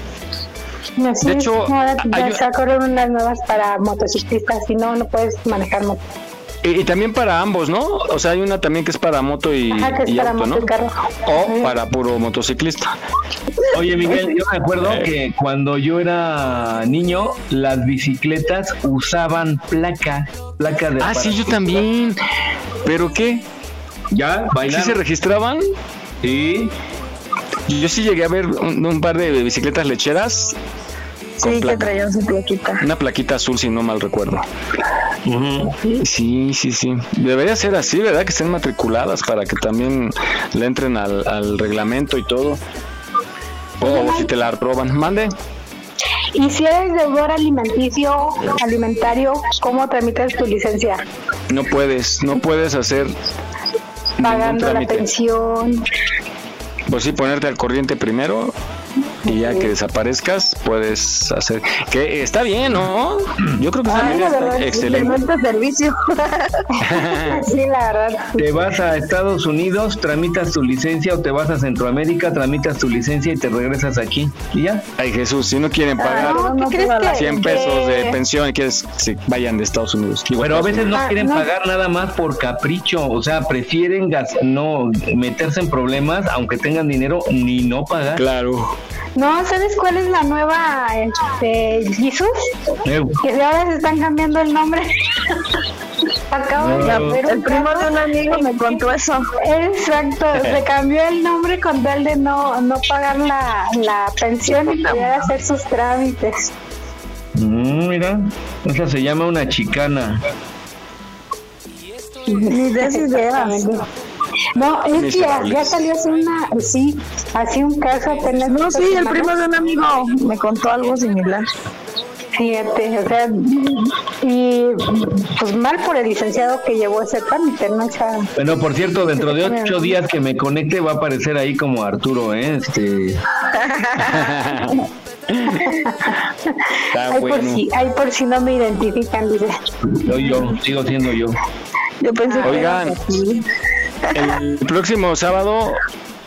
S16: de hecho, hay... sacaron unas nuevas para motociclistas, si no, no puedes manejar moto.
S6: Y, también para ambos, ¿no? O sea, hay una también que es para moto y, auto, ¿no? O para puro motociclista.
S5: Oye, Miguel, yo me acuerdo
S6: Eh.
S5: que cuando yo era niño, las bicicletas usaban placa, placa de...
S6: Ah,
S5: para-
S6: sí, yo también. ¿Pero qué?
S5: ¿Ya?
S6: ¿Sí
S5: ¿Bailaron?
S6: se registraban?
S5: Sí.
S6: Yo sí llegué a ver un, un par de bicicletas lecheras.
S7: Sí, que traían su plaquita.
S6: Una plaquita azul, si no mal recuerdo. Sí, sí, sí. Debería ser así, ¿verdad? Que estén matriculadas para que también le entren al, al reglamento y todo. O si te la roban. Mande.
S16: Y si eres deudor alimenticio, alimentario, ¿cómo tramitas tu licencia?
S6: No puedes, no puedes hacer
S16: Pagando la pensión.
S6: Pues sí, ponerte al corriente primero y ya que desaparezcas puedes hacer que está bien, ¿no? Yo creo que está
S16: Ay,
S6: bien, excelente.
S16: excelente servicio. sí, la verdad.
S5: Te vas a Estados Unidos, tramitas tu licencia o te vas a Centroamérica, tramitas tu licencia y te regresas aquí. ¿Y ya?
S6: Ay Jesús, si no quieren pagar
S16: no, ¿qué crees que-
S6: 100 pesos de pensión y quieres que vayan de Estados Unidos. Digo,
S5: Pero a veces no
S16: Ah,
S5: quieren
S16: no.
S5: pagar nada más por capricho, o sea, prefieren gas- no meterse en problemas, aunque tengan dinero, ni no pagar.
S6: Claro.
S16: No, ¿sabes cuál es la nueva este, Jesus?
S5: Eu.
S16: Que de ahora se están cambiando el nombre. Acabo de saber
S7: El primo de un amigo me contó eso.
S16: Exacto, se cambió el nombre con tal de no, no pagar la, la pensión y poder hacer sus trámites.
S5: Mm, mira, esa se llama una chicana.
S7: Ni de esa idea.
S16: No, es que ya, salió así una, sí, así un caso apenas.
S7: No, sí, el primo de un amigo me contó algo similar.
S16: Fíjate, o sea, y pues mal por el licenciado que llevó ese trámite, ¿no? O sea,
S5: Bueno, por cierto, dentro de ocho días que me conecte va a aparecer ahí como Arturo, ¿eh? Este...
S16: ay, por si, ay, por si no me identifican, dice.
S5: Soy yo, sigo siendo yo.
S7: Yo pensé que
S6: Oigan.
S7: era así.
S6: El próximo sábado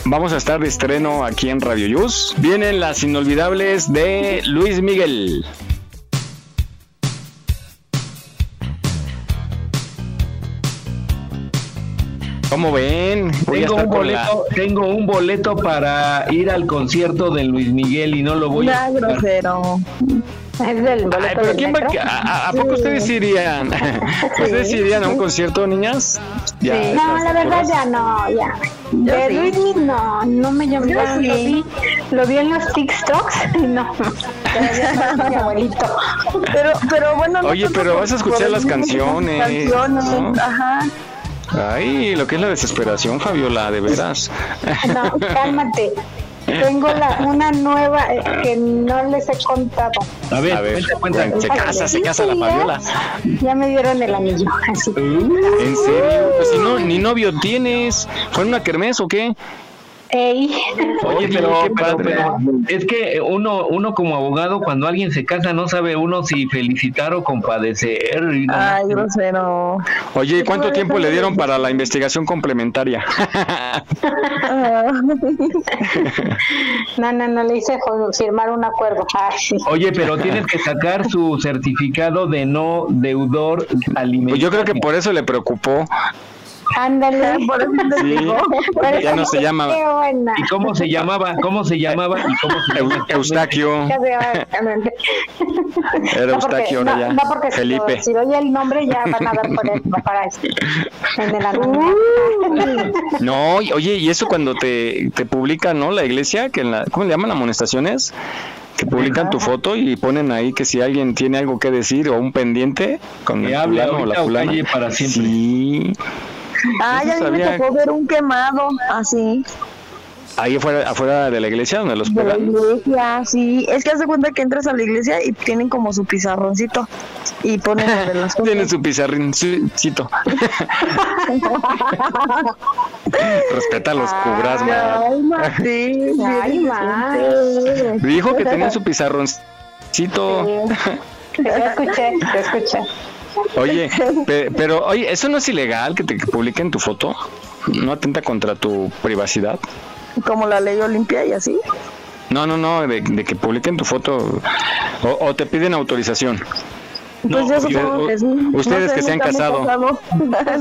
S6: vamos a estar de estreno aquí en Radio Yus. Vienen las inolvidables de Luis Miguel. ¿Cómo ven? Voy
S5: Tengo un,
S6: la-
S5: boleto, tengo un boleto para ir al concierto de Luis Miguel y no lo voy a...
S7: Grosero.
S16: Es del
S6: Ay,
S16: boleto
S6: pero
S16: del
S6: ¿quién va a, a- a poco ustedes irían? ¿Ustedes irían a un concierto, niñas? Ya,
S16: No,
S6: ¿estás
S16: la verdad ya no, ya.
S7: Yo
S16: De
S7: sí.
S16: Luis no, no me llamó.
S7: Yo
S16: Lo
S7: sí.
S16: vi, lo vi en los TikToks y no. No, mi abuelito.
S7: Pero, pero bueno. no
S6: Oye, pero vas a escuchar las canciones,
S7: canciones,
S6: ¿no?
S7: Ajá.
S6: Ay, lo que es la desesperación, Fabiola, de veras.
S16: No, cálmate. Tengo la, una nueva eh, que no les he contado.
S5: A ver,
S6: A ver,
S5: cuenta, cuenta.
S6: bueno, se casa, se casa la Fabiola.
S16: Ya me dieron el anillo. Así.
S6: ¿En serio? Pues si no, ni novio tienes. ¿Fue en una kermés o qué?
S16: Ey.
S5: Oye, pero, pero-
S6: padre.
S5: pero es que uno, uno como abogado, cuando alguien se casa, no sabe uno si felicitar o compadecer. no-
S7: Ay, grosero.
S6: Oye, ¿y ¿cuánto tiempo le dieron para la investigación complementaria?
S16: No, no, no, le hice firmar un acuerdo. Ah, sí.
S5: Oye, pero tienes que sacar su certificado de no deudor alimentario.
S6: Pues yo creo que por eso le preocupó.
S16: Ándale.
S7: Por eso te
S6: Sí,
S7: digo.
S6: ya no se llama
S16: Qué buena.
S5: ¿Y cómo se llamaba? ¿Cómo se llamaba? ¿Y cómo se
S6: Eu- Eustaquio. Era
S16: No, porque-
S6: Eustaquio,
S16: no,
S6: ya.
S16: No, porque
S6: Felipe.
S16: si doy el nombre ya van a dar por no para. En el anonimato.
S6: No, y- oye, y eso cuando te, te publican, ¿no? La iglesia, que en la, ¿cómo le llaman? Amonestaciones, que publican tu foto y ponen ahí que si alguien tiene algo que decir o un pendiente con
S5: Que
S6: el
S5: hable
S6: fulano o la fulana.
S5: calle para siempre.
S6: Sí,
S7: Ay,
S6: Eso
S7: a mí me tocó ver un quemado así.
S6: ahí afuera, afuera de la iglesia donde los
S7: De la
S6: pegan.
S7: iglesia, sí. Es que haz de cuenta que entras a la iglesia y tienen como su pizarroncito y ponen de las cosas.
S6: Tiene su pizarrincito. Respeta los cubras, man.
S7: Ay, Martín.
S16: Ay,
S7: bien
S16: ma.
S7: inocente.
S6: Dijo que tenía su pizarroncito.
S16: Te escuché, te escuché.
S6: Oye, pe- pero oye, ¿eso no es ilegal que te publiquen tu foto? ¿No atenta contra tu privacidad?
S7: Como la ley Olimpia y así.
S6: No, no, no, de, de que publiquen tu foto o, o te piden autorización.
S7: Pues yo
S6: usted-
S7: supongo que sí.
S6: ustedes
S7: No sé,
S6: que se han casado.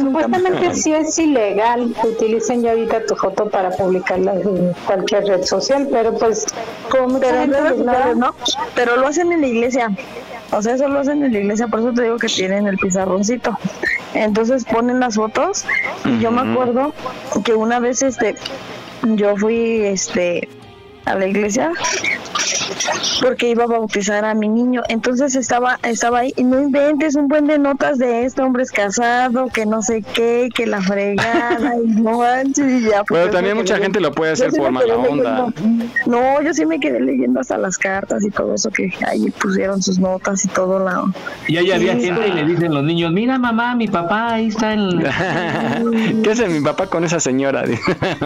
S16: Supuestamente sí es ilegal que utilicen ya ahorita tu foto para publicarla en cualquier red social, pero pues como
S7: Pero, sociales, ¿no? pero lo hacen en la iglesia. O sea, eso lo hacen en la iglesia, por eso te digo que tienen el pizarroncito. Entonces ponen las fotos y yo me acuerdo que una vez este yo fui este a la iglesia porque iba a bautizar a mi niño. Entonces estaba estaba ahí y no inventes un buen de notas de este hombre es casado, que no sé qué, que la fregada y no manches y ya. pues,
S6: Pero
S7: yo
S6: también mucha gente lo puede hacer por mala onda.
S7: leyendo. No, yo sí me quedé leyendo hasta las cartas y todo eso que ahí pusieron sus notas y todo la
S5: Y ahí había
S7: Sí,
S5: gente y le dicen los niños, mira mamá, mi papá, ahí está el...
S6: ¿Qué hace mi papá con esa señora?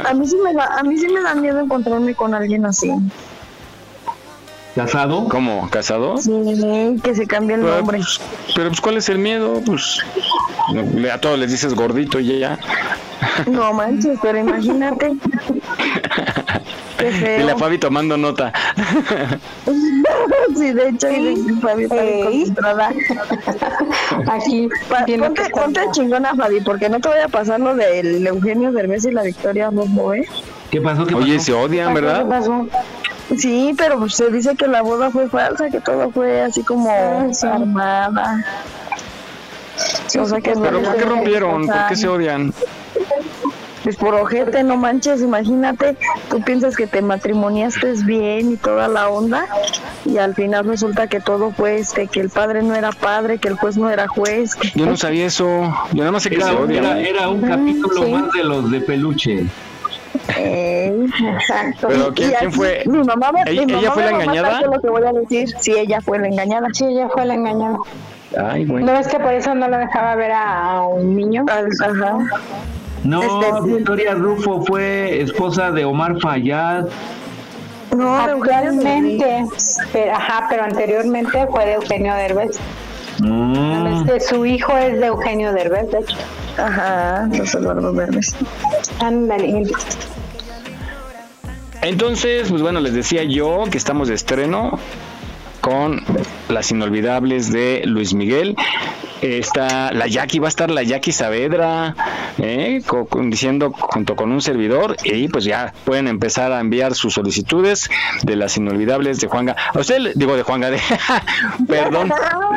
S7: A mí sí me da, a mí sí me da miedo encontrarme con alguien así.
S5: ¿Casado?
S6: ¿Cómo? ¿Casado?
S7: Sí, que se cambie el
S6: Pero,
S7: nombre.
S6: pues, pero pues ¿cuál es el miedo? Pues a todos les dices gordito y ya.
S7: No manches, pero imagínate. Qué
S6: Y
S7: feo.
S6: la Fabi tomando nota.
S7: sí, de hecho, y Fabi está.
S16: Aquí,
S7: Pa- ponte, ponte chingona, Fabi, porque no te voy a pasar lo del Eugenio Derbez y la Victoria Rojo, ¿eh?
S5: ¿Qué pasó? ¿Qué
S6: Oye,
S5: pasó?
S6: se odian,
S16: ¿Qué
S6: ¿verdad?
S16: pasó?
S7: Sí, pero pues se dice que la boda fue falsa, que todo fue así como
S16: sí.
S7: armada. O sea que en
S6: ¿Pero por qué rompieron? ¿Por qué se odian?
S7: Pues por ojete, no manches, imagínate, tú piensas que te matrimoniaste bien y toda la onda y al final resulta que todo fue este, que el padre no era padre, que el juez no era juez. que-
S6: Yo no sabía eso. Yo nada más sé que
S5: Era,
S6: se
S5: un-
S6: odian.
S5: era, era un capítulo
S16: sí.
S5: más de los de peluche.
S7: Eh,
S16: Exacto.
S6: Pero ¿quién,
S7: y
S6: quién
S7: aquí
S6: fue?
S7: Mi mamá, me-
S6: ¿Ella-
S7: mi
S6: ella fue la engañada?
S7: lo que voy a decir. Sí, ella fue la engañada.
S16: Sí, ella fue la engañada.
S6: Ay, güey.
S16: ¿No ves que por eso no la dejaba ver a, a un niño?
S7: Ajá.
S5: No,
S7: Este-
S5: Victoria Rufo fue esposa de Omar Fayad.
S7: No,
S16: Actualmente, pero, ajá, pero anteriormente fue de Eugenio Derbez.
S5: Mm.
S16: Este, su hijo es de Eugenio Derbez, de hecho.
S7: Ajá, los Eduardo.
S16: Ándale.
S6: Entonces, pues bueno, les decía yo que estamos de estreno con las inolvidables de Luis Miguel. Está la Jackie, va a estar la Jackie Saavedra, ¿eh? Co- con- diciendo junto con un servidor, y pues ya pueden empezar a enviar sus solicitudes de las inolvidables de Juanga. A usted, le- digo de Juanga, de, perdón,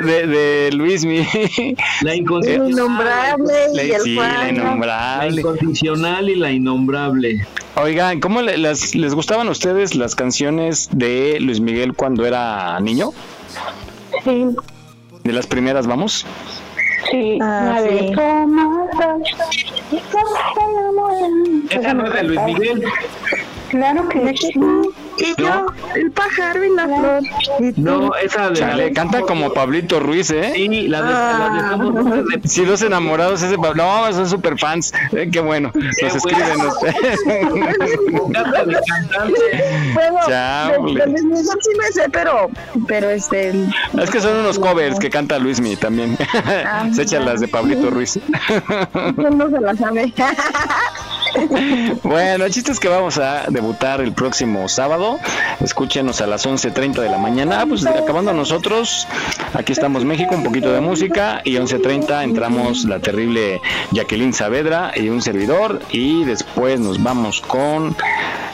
S6: de, de Luis Miguel.
S5: La incondicional,
S7: innombrable y el
S6: sí, la
S7: Juan.
S5: la
S6: innombrable.
S5: incondicional y la innombrable.
S6: Oigan, ¿cómo le- las- les gustaban a ustedes las canciones de Luis Miguel cuando era niño?
S16: Sí,
S6: De las primeras, vamos.
S16: Sí.
S7: Ah,
S16: a ver,
S7: sí.
S16: ¿cómo
S5: Esa no es de Luis Miguel.
S16: Claro que sí.
S7: Y yo, el pájaro y la flor.
S5: No, esa de
S6: Chale, canta como Pablito Ruiz, ¿eh?
S5: Sí, la de, la de de-
S6: Si los enamorados ese Pab- no, son super fans. Eh, qué bueno. Nos escriben ustedes.
S7: Bueno,
S6: Chale.
S7: de, de Luis Miguel sí me sé, pero, pero este,
S6: Es que son unos covers que canta Luismi también. Se echan las de Pablito Ruiz.
S7: no se la sabe.
S6: bueno, el chiste es que vamos a debutar el próximo sábado. Escúchenos a las 11.30 de la mañana. Ah, pues acabando nosotros, aquí estamos México, un poquito de música y 11.30 entramos la terrible Jacqueline Saavedra y un servidor y después nos vamos con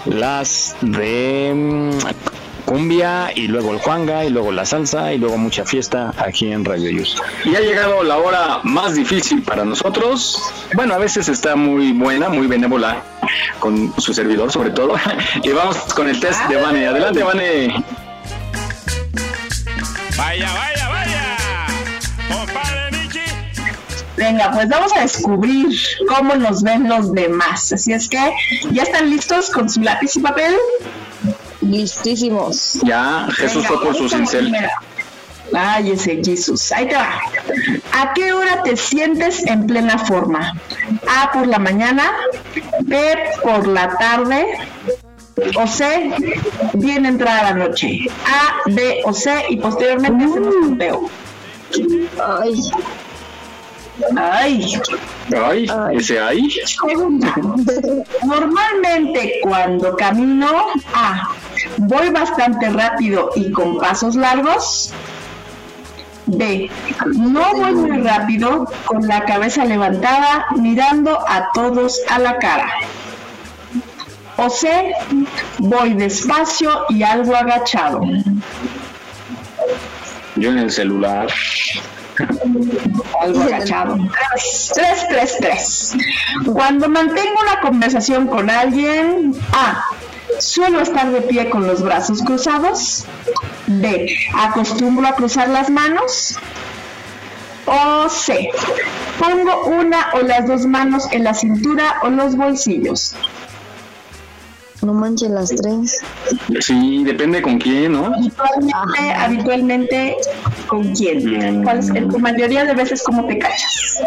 S6: las de mm, cumbia y luego el juanga y luego la salsa y luego mucha fiesta aquí en Radio Yus. Y ha llegado la hora más difícil para nosotros. Bueno, a veces está muy buena, muy benévola con su servidor sobre todo. y vamos con el test de Vane. Adelante, Vane.
S8: Vaya, vaya, vaya. Compadre Michi. Venga, pues vamos a descubrir cómo nos ven los demás. Así es que, ¿ya están listos con su lápiz y papel?
S7: Listísimos.
S6: Ya, Jesús fue por su cincel.
S8: Ay, ese Jesús. Ahí te va. ¿A qué hora te sientes en plena forma? A por la mañana, B por la tarde, o C bien entrada la noche. A, B o C y posteriormente hacemos conteo.
S7: Ay.
S8: Ay.
S6: Ay, ese ay.
S8: Normalmente cuando camino, A, voy bastante rápido y con pasos largos. B, no voy muy rápido, con la cabeza levantada, mirando a todos a la cara. O C, voy despacio y algo agachado.
S6: Yo en el celular.
S8: Algo agachado. Tres, tres, tres. Cuando mantengo una conversación con alguien, A. Suelo estar de pie con los brazos cruzados. B. Acostumbro a cruzar las manos. O C. Pongo una o las dos manos en la cintura o los bolsillos.
S7: No manches las tres.
S6: Sí, depende con quién, ¿no?
S8: Habitualmente, habitualmente ¿con quién? ¿Cuál es, en tu mayoría de veces cómo te cachas?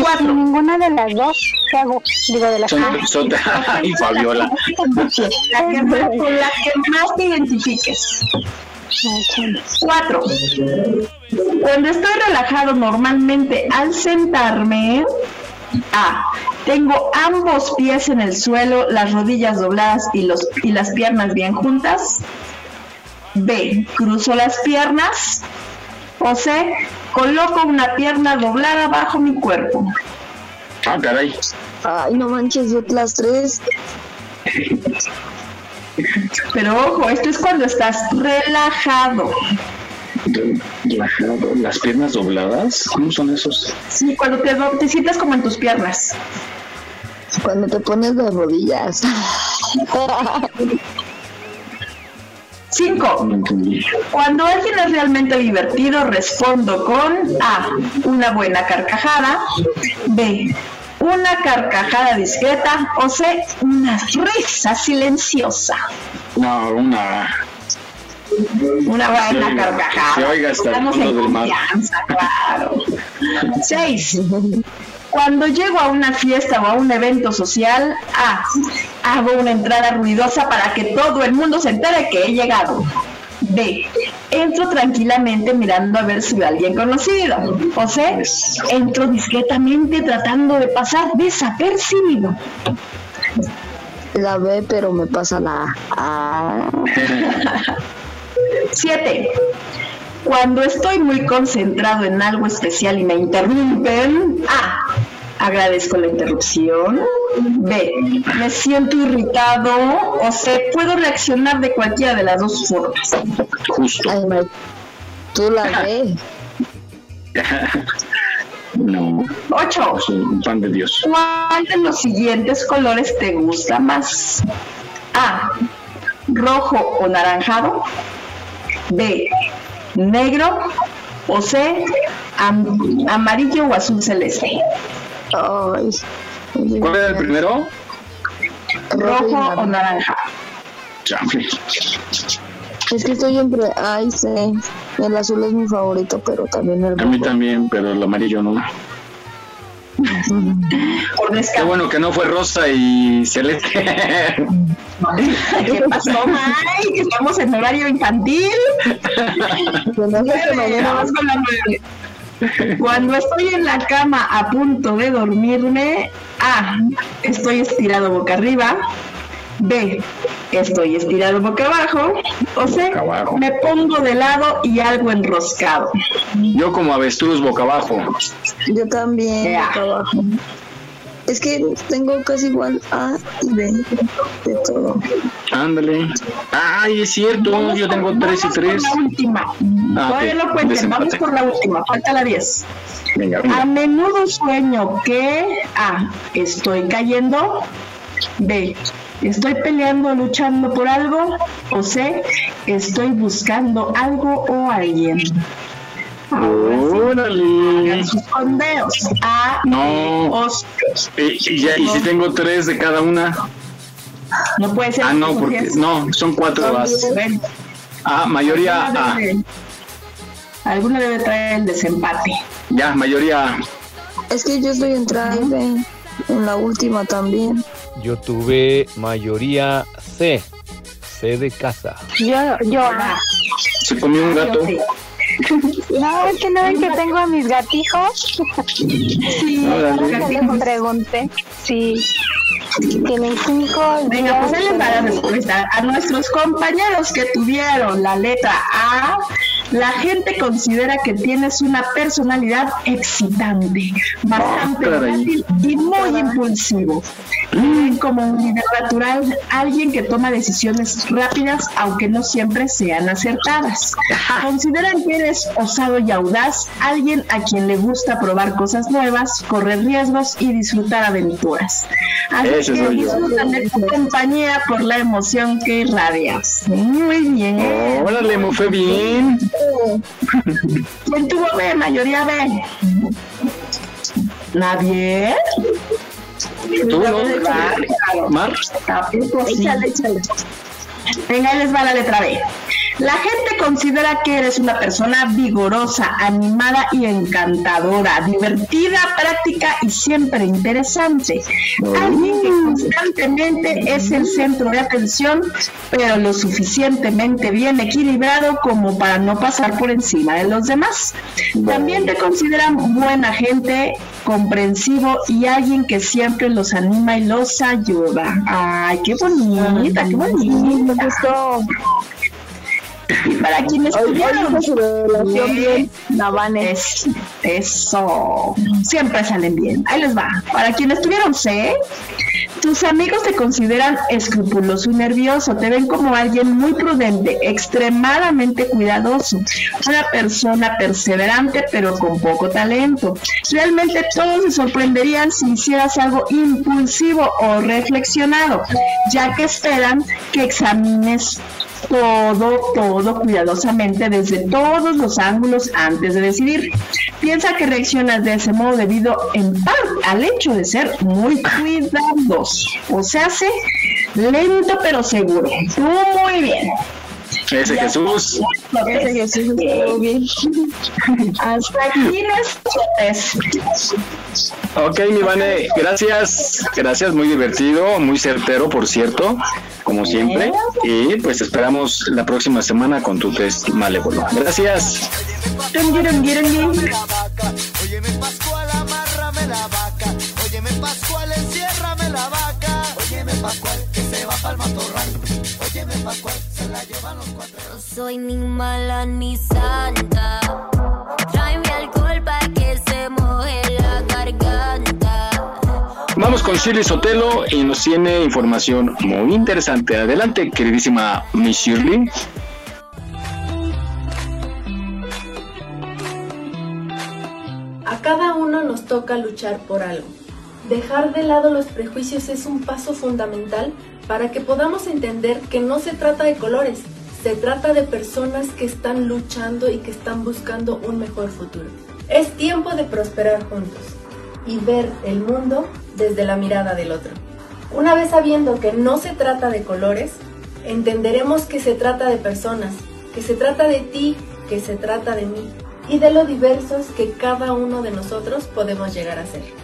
S16: Cuatro. Ninguna de las dos ¿qué hago? Digo, de las
S6: Son, son- ay, Fabiola.
S8: La que más, con la que más te identifiques. Cuatro. Cuando estoy relajado normalmente al sentarme, A. Tengo ambos pies en el suelo, las rodillas dobladas y, los, y las piernas bien juntas. B. Cruzo las piernas. O C. Coloco una pierna doblada bajo mi cuerpo.
S6: Ah, caray.
S7: Ay, no manches, yo las tres.
S8: Pero ojo, esto es cuando estás relajado.
S6: Relajado. Las piernas dobladas. ¿Cómo son esos?
S8: Sí, cuando te, te sientas como en tus piernas.
S7: Cuando te pones de rodillas.
S8: Cinco. Cuando alguien es realmente divertido, respondo con A. Una buena carcajada. B. Una carcajada discreta. O C. Una risa silenciosa.
S6: No, una.
S8: Una buena carcajada.
S6: se oiga hasta el
S8: Estamos
S6: fondo
S8: en
S6: del mar.
S8: confianza, claro. Seis. Cuando llego a una fiesta o a un evento social, A. Hago una entrada ruidosa para que todo el mundo se entere que he llegado. B. Entro tranquilamente mirando a ver si veo a alguien conocido. O C. Entro discretamente tratando de pasar desapercibido.
S7: La B, pero me pasa la A.
S8: 7. Cuando estoy muy concentrado en algo especial y me interrumpen, A. Agradezco la interrupción. B. Me siento irritado. O C. Puedo reaccionar de cualquiera de las dos formas.
S6: Justo.
S7: Ay, tú la B.
S6: No.
S8: 8.
S6: Soy un pan de Dios.
S8: ¿Cuál de los siguientes colores te gusta más? A. Rojo o naranjado. B. Negro. O C. am- amarillo o azul celeste.
S7: Ay.
S6: ¿Cuál era el primero?
S8: Rojo o naranja.
S6: Chanfle.
S7: Es que estoy entre A y C. El azul es mi favorito, pero también el
S6: A mí
S7: rojo.
S6: también, pero el amarillo no. Qué bueno que no fue rosa y celeste.
S8: ¿Qué pasó, Mike? Estamos en horario infantil. Nueve, vamos con la nueve. Cuando estoy en la cama a punto de dormirme, A. Estoy estirado boca arriba. B. Estoy estirado boca abajo. O C. Me pongo de lado y algo enroscado.
S6: Yo como avestruz boca abajo.
S7: Yo también, boca abajo. Es que tengo casi igual A y B de todo.
S6: Ándale. Ay, es cierto, yo tengo 3 y 3.
S8: La última.
S6: Ah,
S8: Todavía
S6: ok.
S8: no cuenten,
S6: Desempate.
S8: vamos por la última, falta la 10.
S6: Venga,
S8: A
S6: venga.
S8: menudo sueño que A. Estoy cayendo. B. Estoy peleando, luchando por algo. O C. Estoy buscando algo o alguien.
S6: Órale.
S8: Sus sondeos. A.
S6: No. Eh, y, ya, y si tengo 3 de cada una.
S8: No puede ser.
S6: Ah, no, porque no, son 4 As.
S8: Ven,
S6: Ah, mayoría
S8: alguna
S6: A.
S8: debe- Alguna debe traer el desempate.
S6: Ya, mayoría A.
S7: Es que yo estoy en B, en la última también.
S10: Yo tuve mayoría C, C de casa.
S16: Yo, yo.
S6: Se comió un gato.
S16: No, es que no ven que tengo a mis gatijos. Sí,
S6: Órale.
S16: les pregunté. Sí. Tienen cinco.
S8: Venga, pues ahí les va la respuesta. A nuestros compañeros que tuvieron la letra A, la gente considera que tienes una personalidad excitante, bastante
S6: Ah,
S8: volátil y muy impulsivo. Ven como un líder natural, alguien que toma decisiones rápidas, aunque no siempre sean acertadas. Consideran que eres osado y audaz, alguien a quien le gusta probar cosas nuevas, correr riesgos y disfrutar aventuras. Así
S6: Ese
S8: que disfrutan de tu compañía por la emoción que irradias. Muy bien.
S6: Órale, me fue bien.
S8: ¿Quién tuvo B? Mayoría B. ¿Nadie?
S6: ¿Tú no? Mar.
S8: Tampoco sí. Venga, les va la letra B. La gente considera que eres una persona vigorosa, animada y encantadora, divertida, práctica y siempre interesante. Alguien que constantemente es el centro de atención, pero lo suficientemente bien equilibrado como para no pasar por encima de los demás. También te consideran buena gente, comprensivo y alguien que siempre los anima y los ayuda. Ay, qué bonita, qué bonita. Me gustó. Y para quienes tuvieron bien, es, eso, siempre salen bien. Ahí les va. Para quienes tuvieron C, tus amigos te consideran escrupuloso y nervioso, te ven como alguien muy prudente, extremadamente cuidadoso, una persona perseverante pero con poco talento. Realmente todos se sorprenderían si hicieras algo impulsivo o reflexionado, ya que esperan que examines todo, todo cuidadosamente desde todos los ángulos antes de decidir. Piensa que reaccionas de ese modo debido en parte al hecho de ser muy cuidadoso. O sea, hace lento pero seguro. Muy bien.
S6: Ese Jesús.
S8: Ese Jesús estuvo bien. Hasta aquí nuestro
S6: Ok, mi Vane, gracias. Gracias, muy divertido, muy certero, por cierto, como siempre. Y pues esperamos la próxima semana con tu test malévolo. Gracias.
S19: Óyeme Pascual, amárrame la vaca. Óyeme Pascual, enciérrame la vaca. Óyeme Pascual, que se va pa'l matorral. Óyeme Pascual, se la llevan los cuatro.
S20: No soy ni mala ni santa. Tráeme alcohol pa' que se moje la garganta.
S6: Vamos con Shirley Sotelo y nos tiene información muy interesante. Adelante, queridísima Miss Shirley.
S21: A cada uno nos toca luchar por algo. Dejar de lado los prejuicios es un paso fundamental para que podamos entender que no se trata de colores, se trata de personas que están luchando y que están buscando un mejor futuro. Es tiempo de prosperar juntos y ver el mundo desde la mirada del otro. Una vez sabiendo que no se trata de colores, entenderemos que se trata de personas, que se trata de ti, que se trata de mí y de lo diversos que cada uno de nosotros podemos llegar a ser.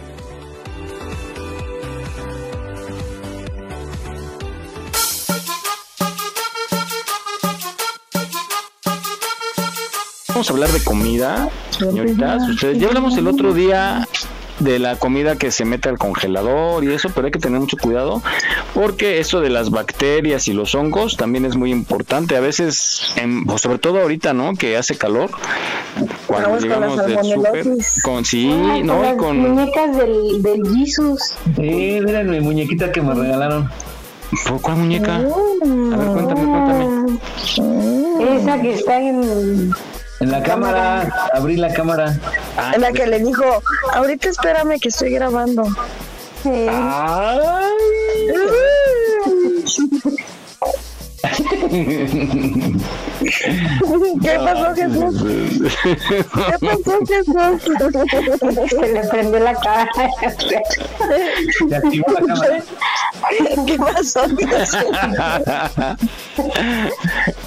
S6: Vamos a hablar de comida, señoritas. Ustedes, ya hablamos el otro día de la comida que se mete al congelador y eso, pero hay que tener mucho cuidado porque eso de las bacterias y los hongos también es muy importante. A veces, en, pues, sobre todo ahorita, ¿no? Que hace calor, cuando
S16: Vamos con
S6: llegamos
S16: las
S6: del súper, con sí,
S16: Ay,
S6: no,
S16: con
S6: y
S16: las
S6: con
S16: muñecas del, del Jesus.
S5: Sí, miren mi muñequita que me regalaron.
S6: ¿Por cuál muñeca? A ver, cuéntame, cuéntame.
S16: Esa que está en...
S5: En la cámara, abrí la cámara.
S6: Ah,
S7: En la que le dijo, ahorita espérame que estoy grabando. ¿Qué pasó, Jesús? ¿Qué pasó, Jesús?
S16: Se le prendió la cara.
S5: Se activó la cámara.
S7: ¿Qué pasó, Jesús?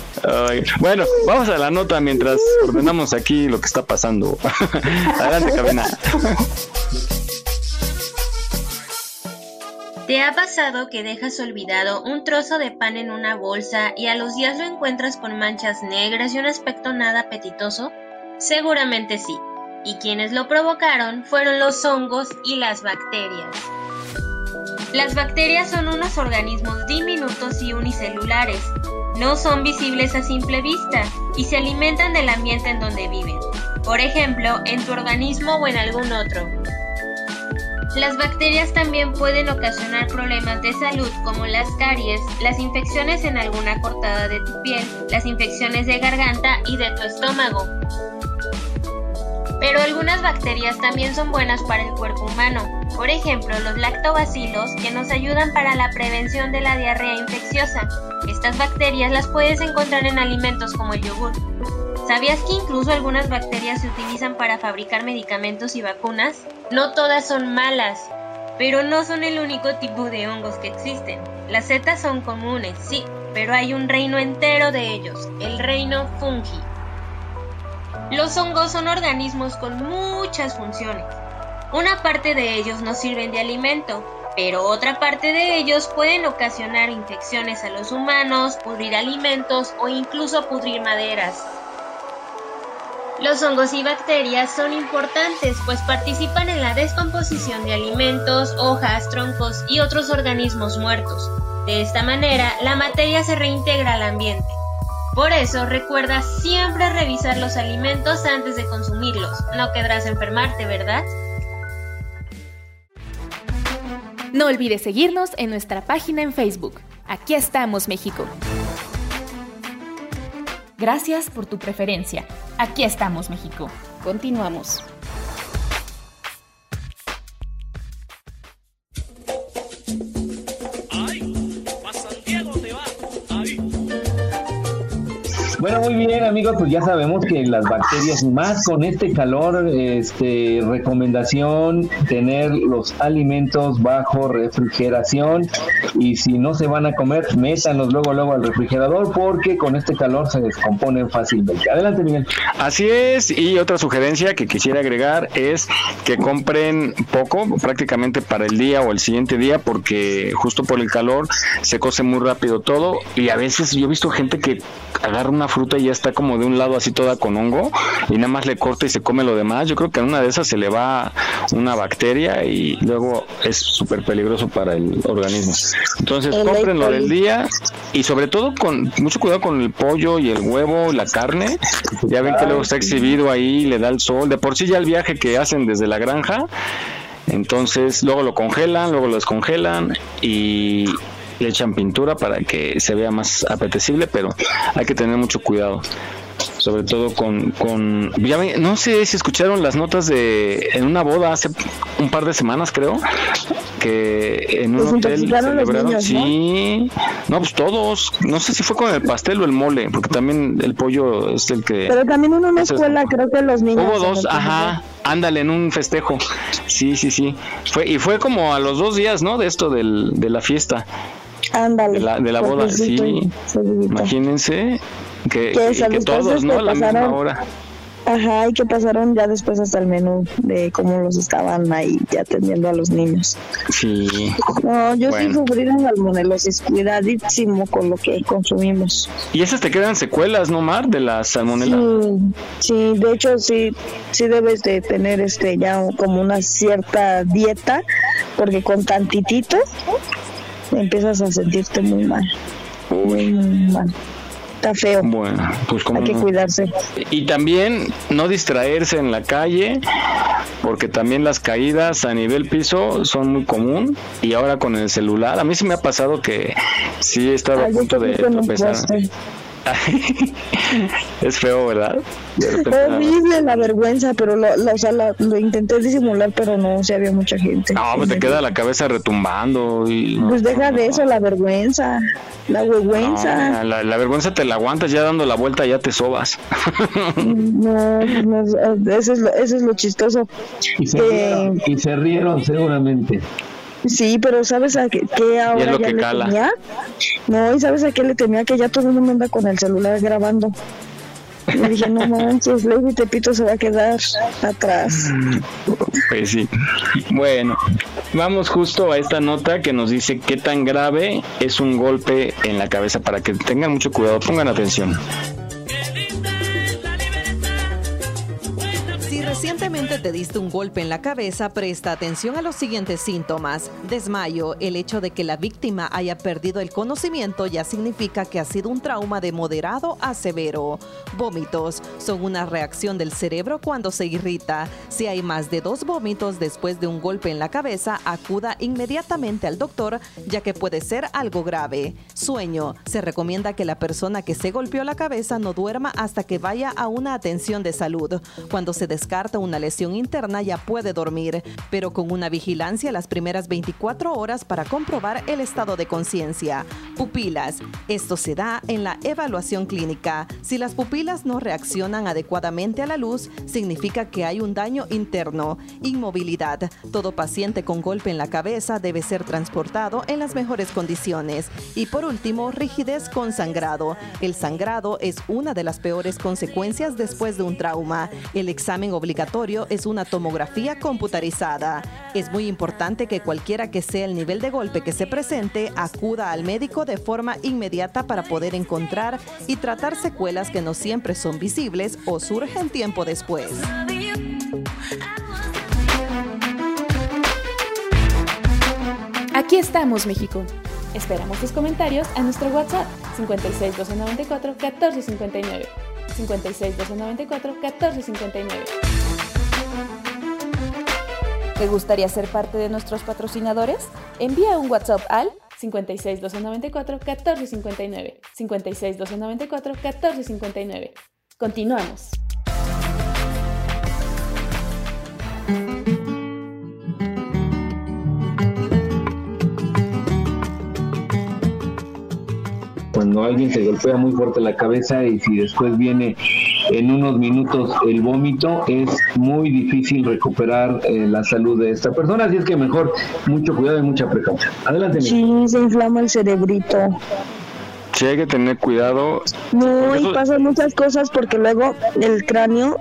S6: Bueno, vamos a la nota mientras ordenamos aquí lo que está pasando. Adelante, cabina.
S22: ¿Te ha pasado que dejas olvidado un trozo de pan en una bolsa y a los días lo encuentras con manchas negras y un aspecto nada apetitoso? Seguramente sí. Y quienes lo provocaron fueron los hongos y las bacterias. Las bacterias son unos organismos diminutos y unicelulares. No son visibles a simple vista y se alimentan del ambiente en donde viven. Por ejemplo, en tu organismo o en algún otro. Las bacterias también pueden ocasionar problemas de salud como las caries, las infecciones en alguna cortada de tu piel, las infecciones de garganta y de tu estómago. Pero algunas bacterias también son buenas para el cuerpo humano, por ejemplo los lactobacilos que nos ayudan para la prevención de la diarrea infecciosa. Estas bacterias las puedes encontrar en alimentos como el yogur. ¿Sabías que incluso algunas bacterias se utilizan para fabricar medicamentos y vacunas? No todas son malas, pero no son el único tipo de hongos que existen. Las setas son comunes, sí, pero hay un reino entero de ellos, el reino fungi. Los hongos son organismos con muchas funciones. Una parte de ellos nos sirven de alimento, pero otra parte de ellos pueden ocasionar infecciones a los humanos, pudrir alimentos o incluso pudrir maderas. Los hongos y bacterias son importantes pues participan en la descomposición de alimentos, hojas, troncos y otros organismos muertos. De esta manera, la materia se reintegra al ambiente. Por eso, recuerda siempre revisar los alimentos antes de consumirlos. No querrás enfermarte, ¿verdad?
S3: No olvides seguirnos en nuestra página en Facebook. Aquí estamos, México. Gracias por tu preferencia. Aquí estamos, México. Continuamos.
S5: Bueno, muy bien, amigos, pues ya sabemos que las bacterias, más con este calor, este, recomendación tener los alimentos bajo refrigeración y si no se van a comer, métanlos luego, luego al refrigerador porque con este calor se descomponen fácilmente. Adelante, Miguel.
S6: Así es, y otra sugerencia que quisiera agregar es que compren poco, prácticamente para el día o el siguiente día, porque justo por el calor se cose muy rápido todo y a veces yo he visto gente que agarra una fruta y ya está como de un lado así toda con hongo y nada más le corta y se come lo demás. Yo creo que en una de esas se le va una bacteria y luego es súper peligroso para el organismo. Entonces,
S7: El
S6: del día y sobre todo con mucho cuidado con el pollo y el huevo, la carne. Ya ven que luego está exhibido ahí, le da el sol. De por sí ya el viaje que hacen desde la granja. Entonces, luego lo congelan, luego lo descongelan y le echan pintura para que se vea más apetecible, pero hay que tener mucho cuidado. Sobre todo con, con ya no sé si escucharon las notas de en una boda hace un par de semanas creo que en un hotel celebraron
S7: niños, ¿no?
S6: sí no pues todos no sé si fue con el pastel o el mole porque también el pollo es el que
S7: Pero también en una
S6: es-
S7: escuela creo que los niños...
S6: Hubo dos, ajá, ándale, en un festejo. Sí, sí, sí. Fue, y fue como a los dos días, ¿no? De esto del, de la fiesta,
S7: Ándale.
S6: de la, de la boda, sí. Imagínense que,
S7: Que
S6: y que todos, ¿no? la misma
S7: pasaron.
S6: hora.
S7: Ajá, y que pasaron ya después hasta el menú de cómo los estaban ahí ya atendiendo a los niños.
S6: Sí.
S7: No, yo sí
S6: Bueno.
S7: sufrí de salmonelosis, cuidadísimo con lo que consumimos.
S6: Y esas te quedan secuelas, ¿no, Mar? De la salmonela.
S7: Sí, sí, de hecho sí, sí debes de tener este ya como una cierta dieta, porque con tantitito empiezas a sentirte muy mal. Muy, muy mal. Está feo.
S6: Bueno, pues como
S7: Hay que cuidarse.
S6: Y también no distraerse en la calle, porque también las caídas a nivel piso son muy común. Y ahora con el celular, a mí sí me ha pasado que sí he estado a
S7: Ay,
S6: punto de tropezar. es feo, ¿verdad?
S7: Horrible la vergüenza, pero lo, lo- o sea, la- lo intenté disimular, pero no, sí había mucha gente.
S6: no, pues te queda la cabeza retumbando. Y,
S7: Pues deja de eso, la vergüenza, la vergüenza.
S6: No, la, la vergüenza te la aguantas ya dando la vuelta, ya te sobas.
S7: No, no, eso, es lo, eso es lo chistoso.
S5: Y se,
S7: Que-
S5: rieron, y se rieron seguramente.
S7: Sí, pero ¿sabes a qué, qué ahora
S5: lo
S7: ya
S5: que
S7: le
S5: cala.
S7: temía? No, ¿y sabes a qué le temía? Que ya todo el mundo anda con el celular grabando. Y dije, no manches, Lady Tepito se va a quedar atrás.
S6: Pues sí. Bueno, vamos justo a esta nota que nos dice qué tan grave es un golpe en la cabeza para que tengan mucho cuidado, pongan atención.
S22: Recientemente te diste un golpe en la cabeza, presta atención a los siguientes síntomas. Desmayo, el hecho de que la víctima haya perdido el conocimiento ya significa que ha sido un trauma de moderado a severo. Vómitos, son una reacción del cerebro cuando se irrita. Si hay más de dos vómitos después de un golpe en la cabeza, acuda inmediatamente al doctor ya que puede ser algo grave. Sueño, se recomienda que la persona que se golpeó la cabeza no duerma hasta que vaya a una atención de salud. Cuando se descarta una lesión interna ya puede dormir, pero con una vigilancia las primeras 24 horas para comprobar el estado de conciencia. Pupilas. Esto se da en la evaluación clínica. Si las pupilas no reaccionan adecuadamente a la luz, significa que hay un daño interno. Inmovilidad. Todo paciente con golpe en la cabeza debe ser transportado en las mejores condiciones. Y por último, rigidez con sangrado. El sangrado es una de las peores consecuencias después de un trauma. El examen obligatorio es una tomografía computarizada. Es muy importante que cualquiera que sea el nivel de golpe que se presente acuda al médico de forma inmediata para poder encontrar y tratar secuelas que no siempre son visibles o surgen tiempo después.
S3: Aquí estamos, México. Esperamos tus comentarios a nuestro WhatsApp 56 294 1459. 56 294 1459. ¿Te gustaría ser parte de nuestros patrocinadores? Envía un WhatsApp al 56 294 1459. 56 294 1459. Continuamos.
S5: Cuando alguien se golpea muy fuerte la cabeza y si después viene en unos minutos el vómito, es muy difícil recuperar eh, la salud de esta persona. Así es que mejor mucho cuidado y mucha precaución. Adelante, mi.
S7: Sí, se inflama el cerebrito.
S6: Sí, hay que tener cuidado.
S7: No, y pasan muchas cosas porque luego el cráneo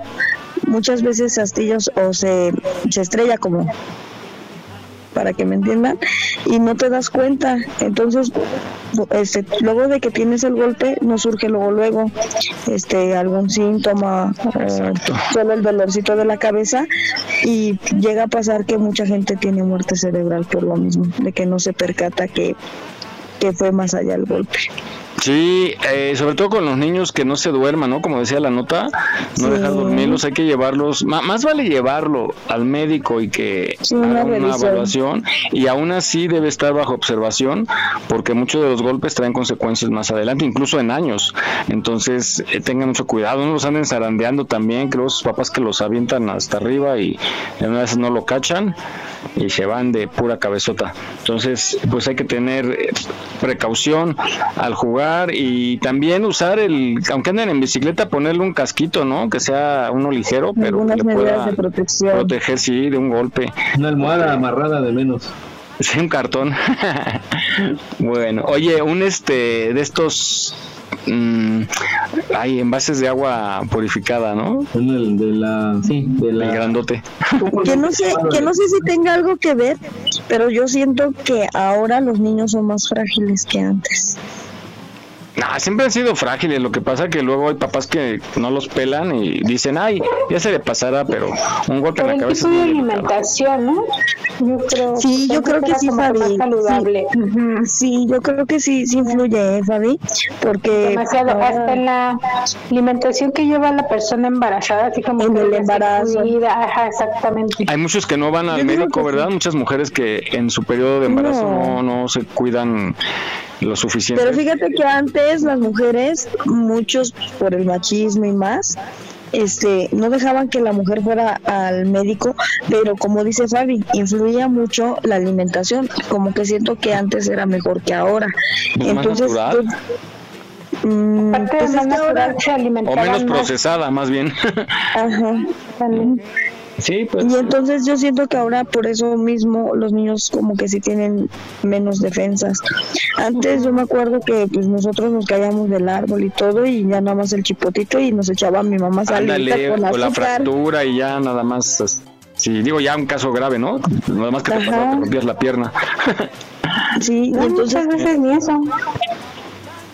S7: muchas veces astillos o se, se estrella como para que me entiendan y no te das cuenta. Entonces este, luego de que tienes el golpe no surge luego luego este algún síntoma solo el dolorcito de la cabeza y llega a pasar que mucha gente tiene muerte cerebral por lo mismo de que no se percata que que fue más allá el golpe
S6: Sí, eh, sobre todo con los niños que no se duerman, ¿no? Como decía la nota, no
S7: Sí.
S6: dejar dormirlos, hay que llevarlos, más vale llevarlo al médico y que
S7: una
S6: haga una evaluación y aún así debe estar bajo observación porque muchos de los golpes traen consecuencias más adelante, incluso en años. Entonces, eh, tengan mucho cuidado, no los anden zarandeando también, creo sus papás que los avientan hasta arriba y de una vez no lo cachan y se van de pura cabezota. Entonces, pues hay que tener eh, precaución al jugar y también usar el, aunque anden en bicicleta, ponerle un casquito, ¿no? Que sea uno ligero, pero que
S7: algunas
S6: le
S7: medidas
S6: pueda
S7: de protección
S6: proteger, sí, de un golpe.
S5: Una almohada amarrada de menos.
S6: Sí, un cartón. bueno, oye, un este de estos mm, hay envases de agua purificada, ¿no?
S5: El de la, sí, de la...
S6: El grandote.
S7: Que no sé, que no sé si tenga algo que ver, pero yo siento que ahora los niños son más frágiles que antes.
S6: Nah, siempre han sido frágiles. Lo que pasa que luego hay papás que no los pelan y dicen, ay, ya se le pasará, pero un golpe en la
S16: el
S6: cabeza.
S16: tipo de alimentación, ¿no? Yo creo
S7: Sí, yo creo que
S16: era
S7: sí, Fabi.
S16: más saludable.
S7: Sí, yo creo que sí, sí influye, ¿eh, Fabi, porque
S16: Demasiado,
S7: ahora-
S16: hasta en la alimentación que lleva la persona embarazada, así como
S7: En
S16: que
S7: el embarazo.
S16: cuida, ajá, exactamente.
S6: Hay muchos que no van al médico, ¿verdad? Muchas mujeres que en su periodo de embarazo no, no se cuidan lo suficiente.
S7: Pero fíjate que antes las mujeres, muchos por el machismo y más, este, no dejaban que la mujer fuera al médico, pero como dice Fabi, influía mucho la alimentación, como que siento que antes era mejor que ahora.
S6: Pues más natural.
S7: pues, mm,
S16: Aparte
S7: pues
S16: de
S7: es
S16: más
S7: ahora-
S16: natural, se
S6: O menos
S16: más.
S6: procesada, más bien.
S7: Ajá.
S6: Sí, pues.
S7: Y entonces yo siento que ahora por eso mismo los niños como que sí tienen menos defensas. Antes yo me acuerdo que pues nosotros nos caíamos del árbol y todo y ya nada más el chipotito y nos echaba mi mamá salita
S6: Ándale,
S7: con
S6: con la fractura y ya nada más. Sí, digo ya un caso grave, ¿no? Nada más que te, pasó, te rompías la pierna.
S7: Sí, y entonces
S16: muchas veces ni eso.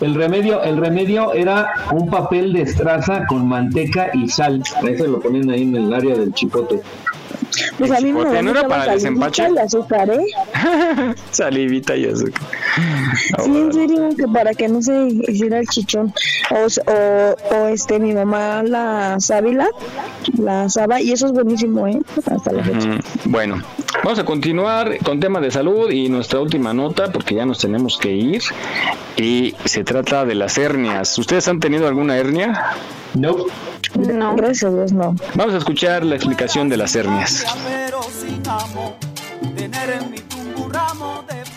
S5: El remedio, el remedio era un papel de estraza con manteca y sal. Eso lo ponían ahí en el área del chipote.
S7: pues a mí me
S6: ¿no era para el
S7: salivita
S6: desempache?
S7: y azúcar, ¿eh?
S6: Salivita y eso.
S7: Sí, en serio, que para que no se hiciera el chichón. O, o, o, este, mi mamá la sábila, la saba, y eso es buenísimo, ¿eh? Hasta la fecha.
S6: Mm, Bueno, vamos a continuar con temas de salud y nuestra última nota porque ya nos tenemos que ir y se trata de las hernias. ¿Ustedes han tenido alguna hernia?
S5: No.
S16: No.
S7: Gracias a Dios, no.
S6: Vamos a escuchar la explicación de las hernias.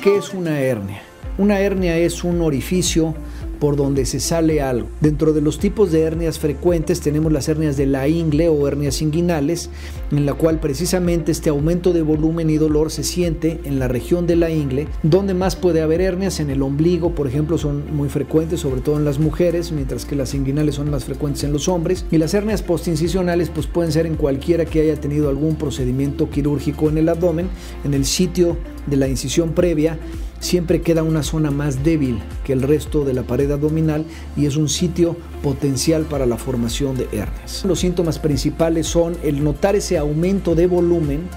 S23: ¿Qué es una hernia? Una hernia es un orificio por donde se sale algo. Dentro de los tipos de hernias frecuentes tenemos las hernias de la ingle o hernias inguinales, en la cual precisamente este aumento de volumen y dolor se siente en la región de la ingle, donde más puede haber hernias en el ombligo, por ejemplo, son muy frecuentes, sobre todo en las mujeres, mientras que las inguinales son más frecuentes en los hombres, y las hernias postincisionales pues pueden ser en cualquiera que haya tenido algún procedimiento quirúrgico en el abdomen, en el sitio de la incisión previa siempre queda una zona más débil que el resto de la pared abdominal y es un sitio potencial para la formación de hernias. Los síntomas principales son el notar ese aumento de volumen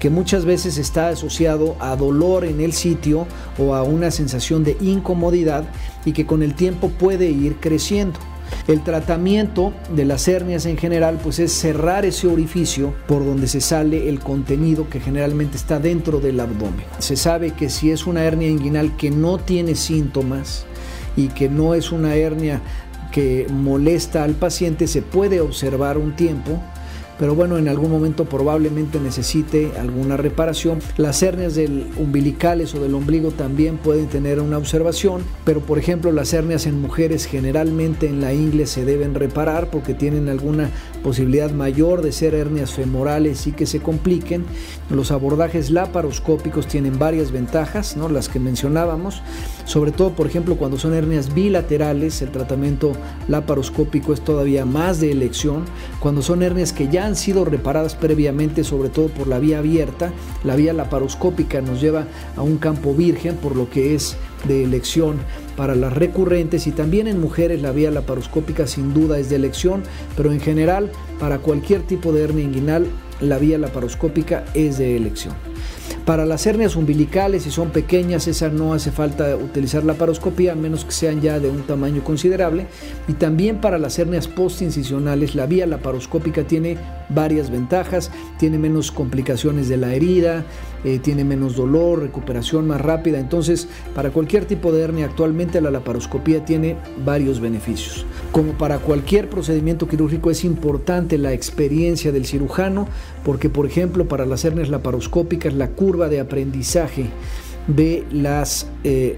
S23: que muchas veces está asociado a dolor en el sitio o a una sensación de incomodidad y que con el tiempo puede ir creciendo. El tratamiento de las hernias en general pues es cerrar ese orificio por donde se sale el contenido que generalmente está dentro del abdomen. Se sabe que si es una hernia inguinal que no tiene síntomas y que no es una hernia que molesta al paciente, se puede observar un tiempo pero bueno, en algún momento probablemente necesite alguna reparación. Las hernias del umbilicales o del ombligo también pueden tener una observación, pero por ejemplo las hernias en mujeres generalmente en la ingle se deben reparar porque tienen alguna posibilidad mayor de ser hernias femorales y que se compliquen. Los abordajes laparoscópicos tienen varias ventajas, ¿no? las que mencionábamos, sobre todo por ejemplo cuando son hernias bilaterales, el tratamiento laparoscópico es todavía más de elección. Cuando son hernias que ya han sido reparadas previamente, sobre todo por la vía abierta, la vía laparoscópica nos lleva a un campo virgen, por lo que es de elección para las recurrentes y también en mujeres la vía laparoscópica sin duda es de elección, pero en general para cualquier tipo de hernia inguinal la vía laparoscópica es de elección. Para las hernias umbilicales, si son pequeñas, esa no hace falta utilizar la paroscopía, a menos que sean ya de un tamaño considerable. Y también para las hernias postincisionales, la vía laparoscópica tiene varias ventajas, tiene menos complicaciones de la herida, eh, tiene menos dolor, recuperación más rápida. Entonces, para cualquier tipo de hernia, actualmente la laparoscopía tiene varios beneficios. Como para cualquier procedimiento quirúrgico, es importante la experiencia del cirujano, porque, por ejemplo, para las hernias laparoscópicas, la curva de aprendizaje de las eh,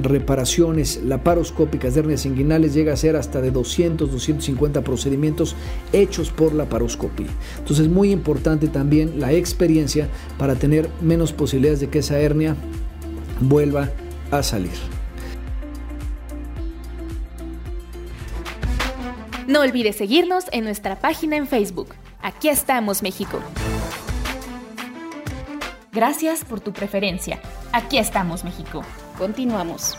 S23: reparaciones laparoscópicas de hernias inguinales llega a ser hasta de 200, 250 procedimientos hechos por la paroscopía. Entonces es muy importante también la experiencia para tener menos posibilidades de que esa hernia vuelva a salir.
S3: No olvides seguirnos en nuestra página en Facebook. Aquí estamos, México. Gracias por tu preferencia. Aquí estamos, México. Continuamos.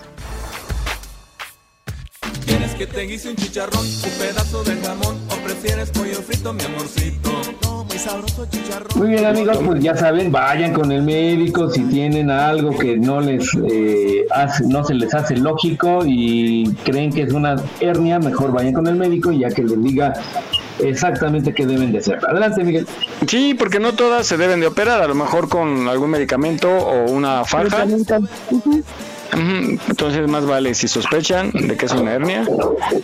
S24: ¿Quieres que te guise un chicharrón, un pedazo de jamón o prefieres pollo frito, mi amorcito? muy sabroso chicharrón.
S5: Muy bien amigos, pues ya saben, vayan con el médico si tienen algo que no les eh, hace, no se les hace lógico y creen que es una hernia, mejor vayan con el médico y ya que les diga exactamente qué deben de hacer. Adelante, Miguel.
S6: Sí, porque no todas se deben de operar, a lo mejor con algún medicamento o una faja. Entonces más vale si sospechan de que es una hernia,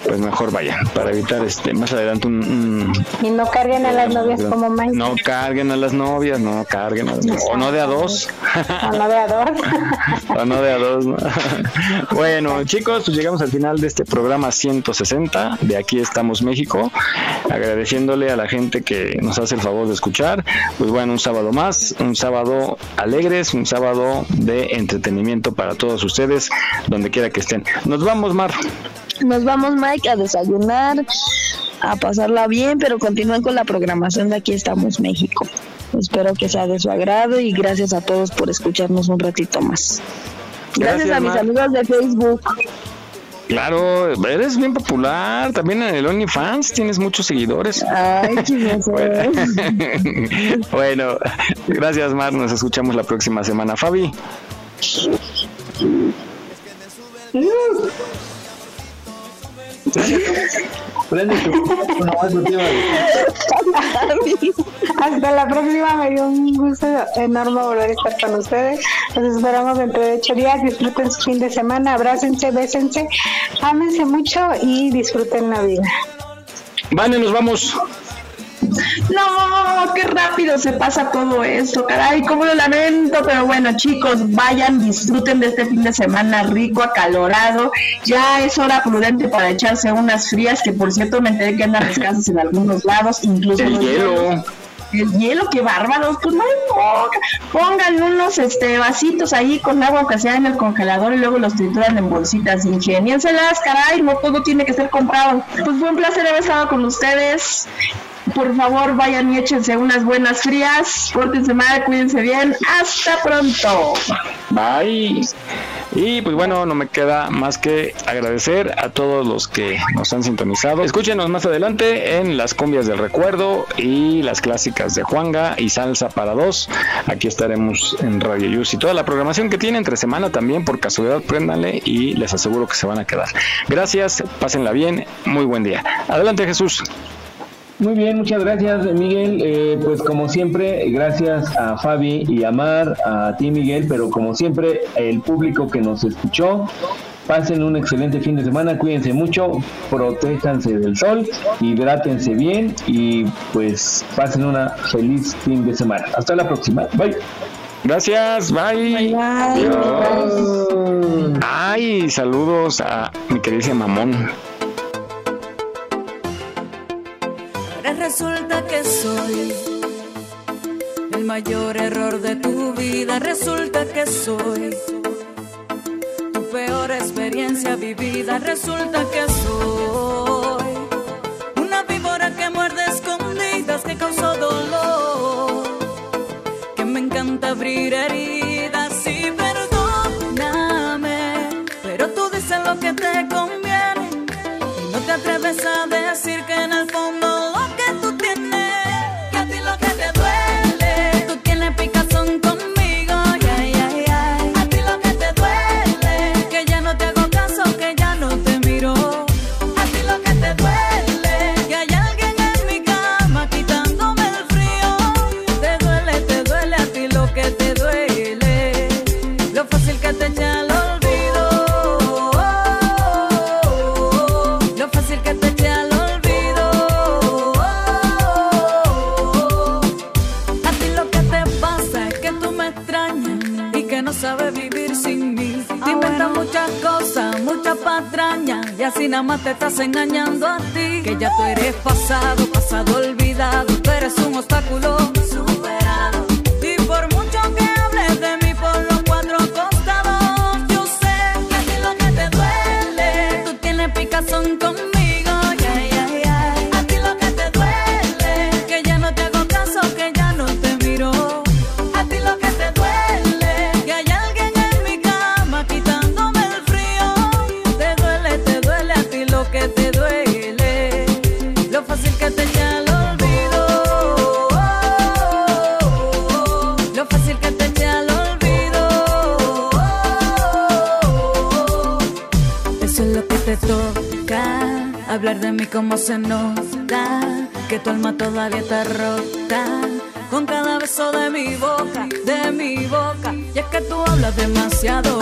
S6: pues mejor vayan para evitar este más adelante un, un-
S16: Y no carguen a las novias como Mike.
S6: no carguen a las novias, no carguen a las o no de a dos.
S16: O no de ador.
S6: O no de a dos, ¿no? Bueno, chicos, pues llegamos al final de este programa 160 de Aquí estamos México, agradeciéndole a la gente que nos hace el favor de escuchar. Pues bueno, un sábado más, un sábado alegres, un sábado de entretenimiento para todos ustedes, donde quiera que estén. Nos vamos, Mar.
S7: Nos vamos, Mike, a desayunar, a pasarla bien, pero continúen con la programación de Aquí estamos, México. Espero que sea de su agrado y gracias a todos por escucharnos un ratito más. Gracias,
S6: Gracias,
S7: a mis amigos de Facebook.
S6: Claro, eres bien popular, también en el OnlyFans tienes muchos seguidores.
S7: Ay, chismoso.
S6: bueno, gracias Mar, nos escuchamos la próxima semana. Fabi.
S5: Prende tu no, eso te iba a decir.
S16: Hasta la próxima, me dio un gusto enorme volver a estar con ustedes. Los esperamos dentro de ocho días. Disfruten su fin de semana, abrácense, bésense, ámense mucho y disfruten la vida.
S6: Vale, nos vamos.
S8: No, qué rápido se pasa todo esto, caray, cómo lo lamento, pero bueno, chicos, vayan, disfruten de este fin de semana rico, acalorado. Ya es hora prudente para echarse unas frías, que por cierto me enteré que andan escasas en algunos lados, incluso
S6: El hielo.
S8: El hielo, qué bárbaros, pues no. Pongan unos este vasitos ahí con agua que sea en el congelador y luego los trituran en bolsitas. Ingeniénselas, caray, no todo tiene que ser comprado. Pues fue un placer haber estado con ustedes. Por favor, vayan y échense unas buenas frías. Pórtense mal, cuídense bien. Hasta pronto.
S6: Bye. Y pues bueno, no me queda más que agradecer a todos los que nos han sintonizado. Escúchenos más adelante en las cumbias del recuerdo y las clásicas de Juanga y salsa para dos. Aquí estaremos en Radio Yus y toda la programación que tiene entre semana también por casualidad préndanle y les aseguro que se van a quedar. Gracias, pásenla bien, muy buen día. Adelante Jesús.
S5: Muy bien, muchas gracias Miguel. Eh, pues como siempre, gracias a Fabi y a Mar, a ti Miguel, pero como siempre, el público que nos escuchó. Pasen un excelente fin de semana, cuídense mucho, protéjanse del sol, hidrátense bien y pues pasen una feliz fin de semana. Hasta la próxima. Bye.
S6: Gracias, bye. Adiós. Ay, saludos a mi queridísima Mamón.
S25: Soy el mayor error de tu vida. Resulta que soy tu peor experiencia vivida. Resulta que soy una víbora que muerde escondidas que causó dolor. Que me encanta abrir heridas. Sí, perdóname, pero tú dices lo que te conviene. Y no te atreves a patrañas y así nada más te estás engañando a ti. Que ya tú eres pasado, pasado olvidado. Tú eres un obstáculo se nota que tu alma todavía está rota con cada beso de mi boca, de mi boca. Y es que tú hablas demasiado.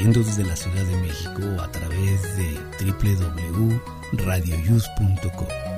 S26: transmitiendo desde la Ciudad de México a través de www.radioyus.com.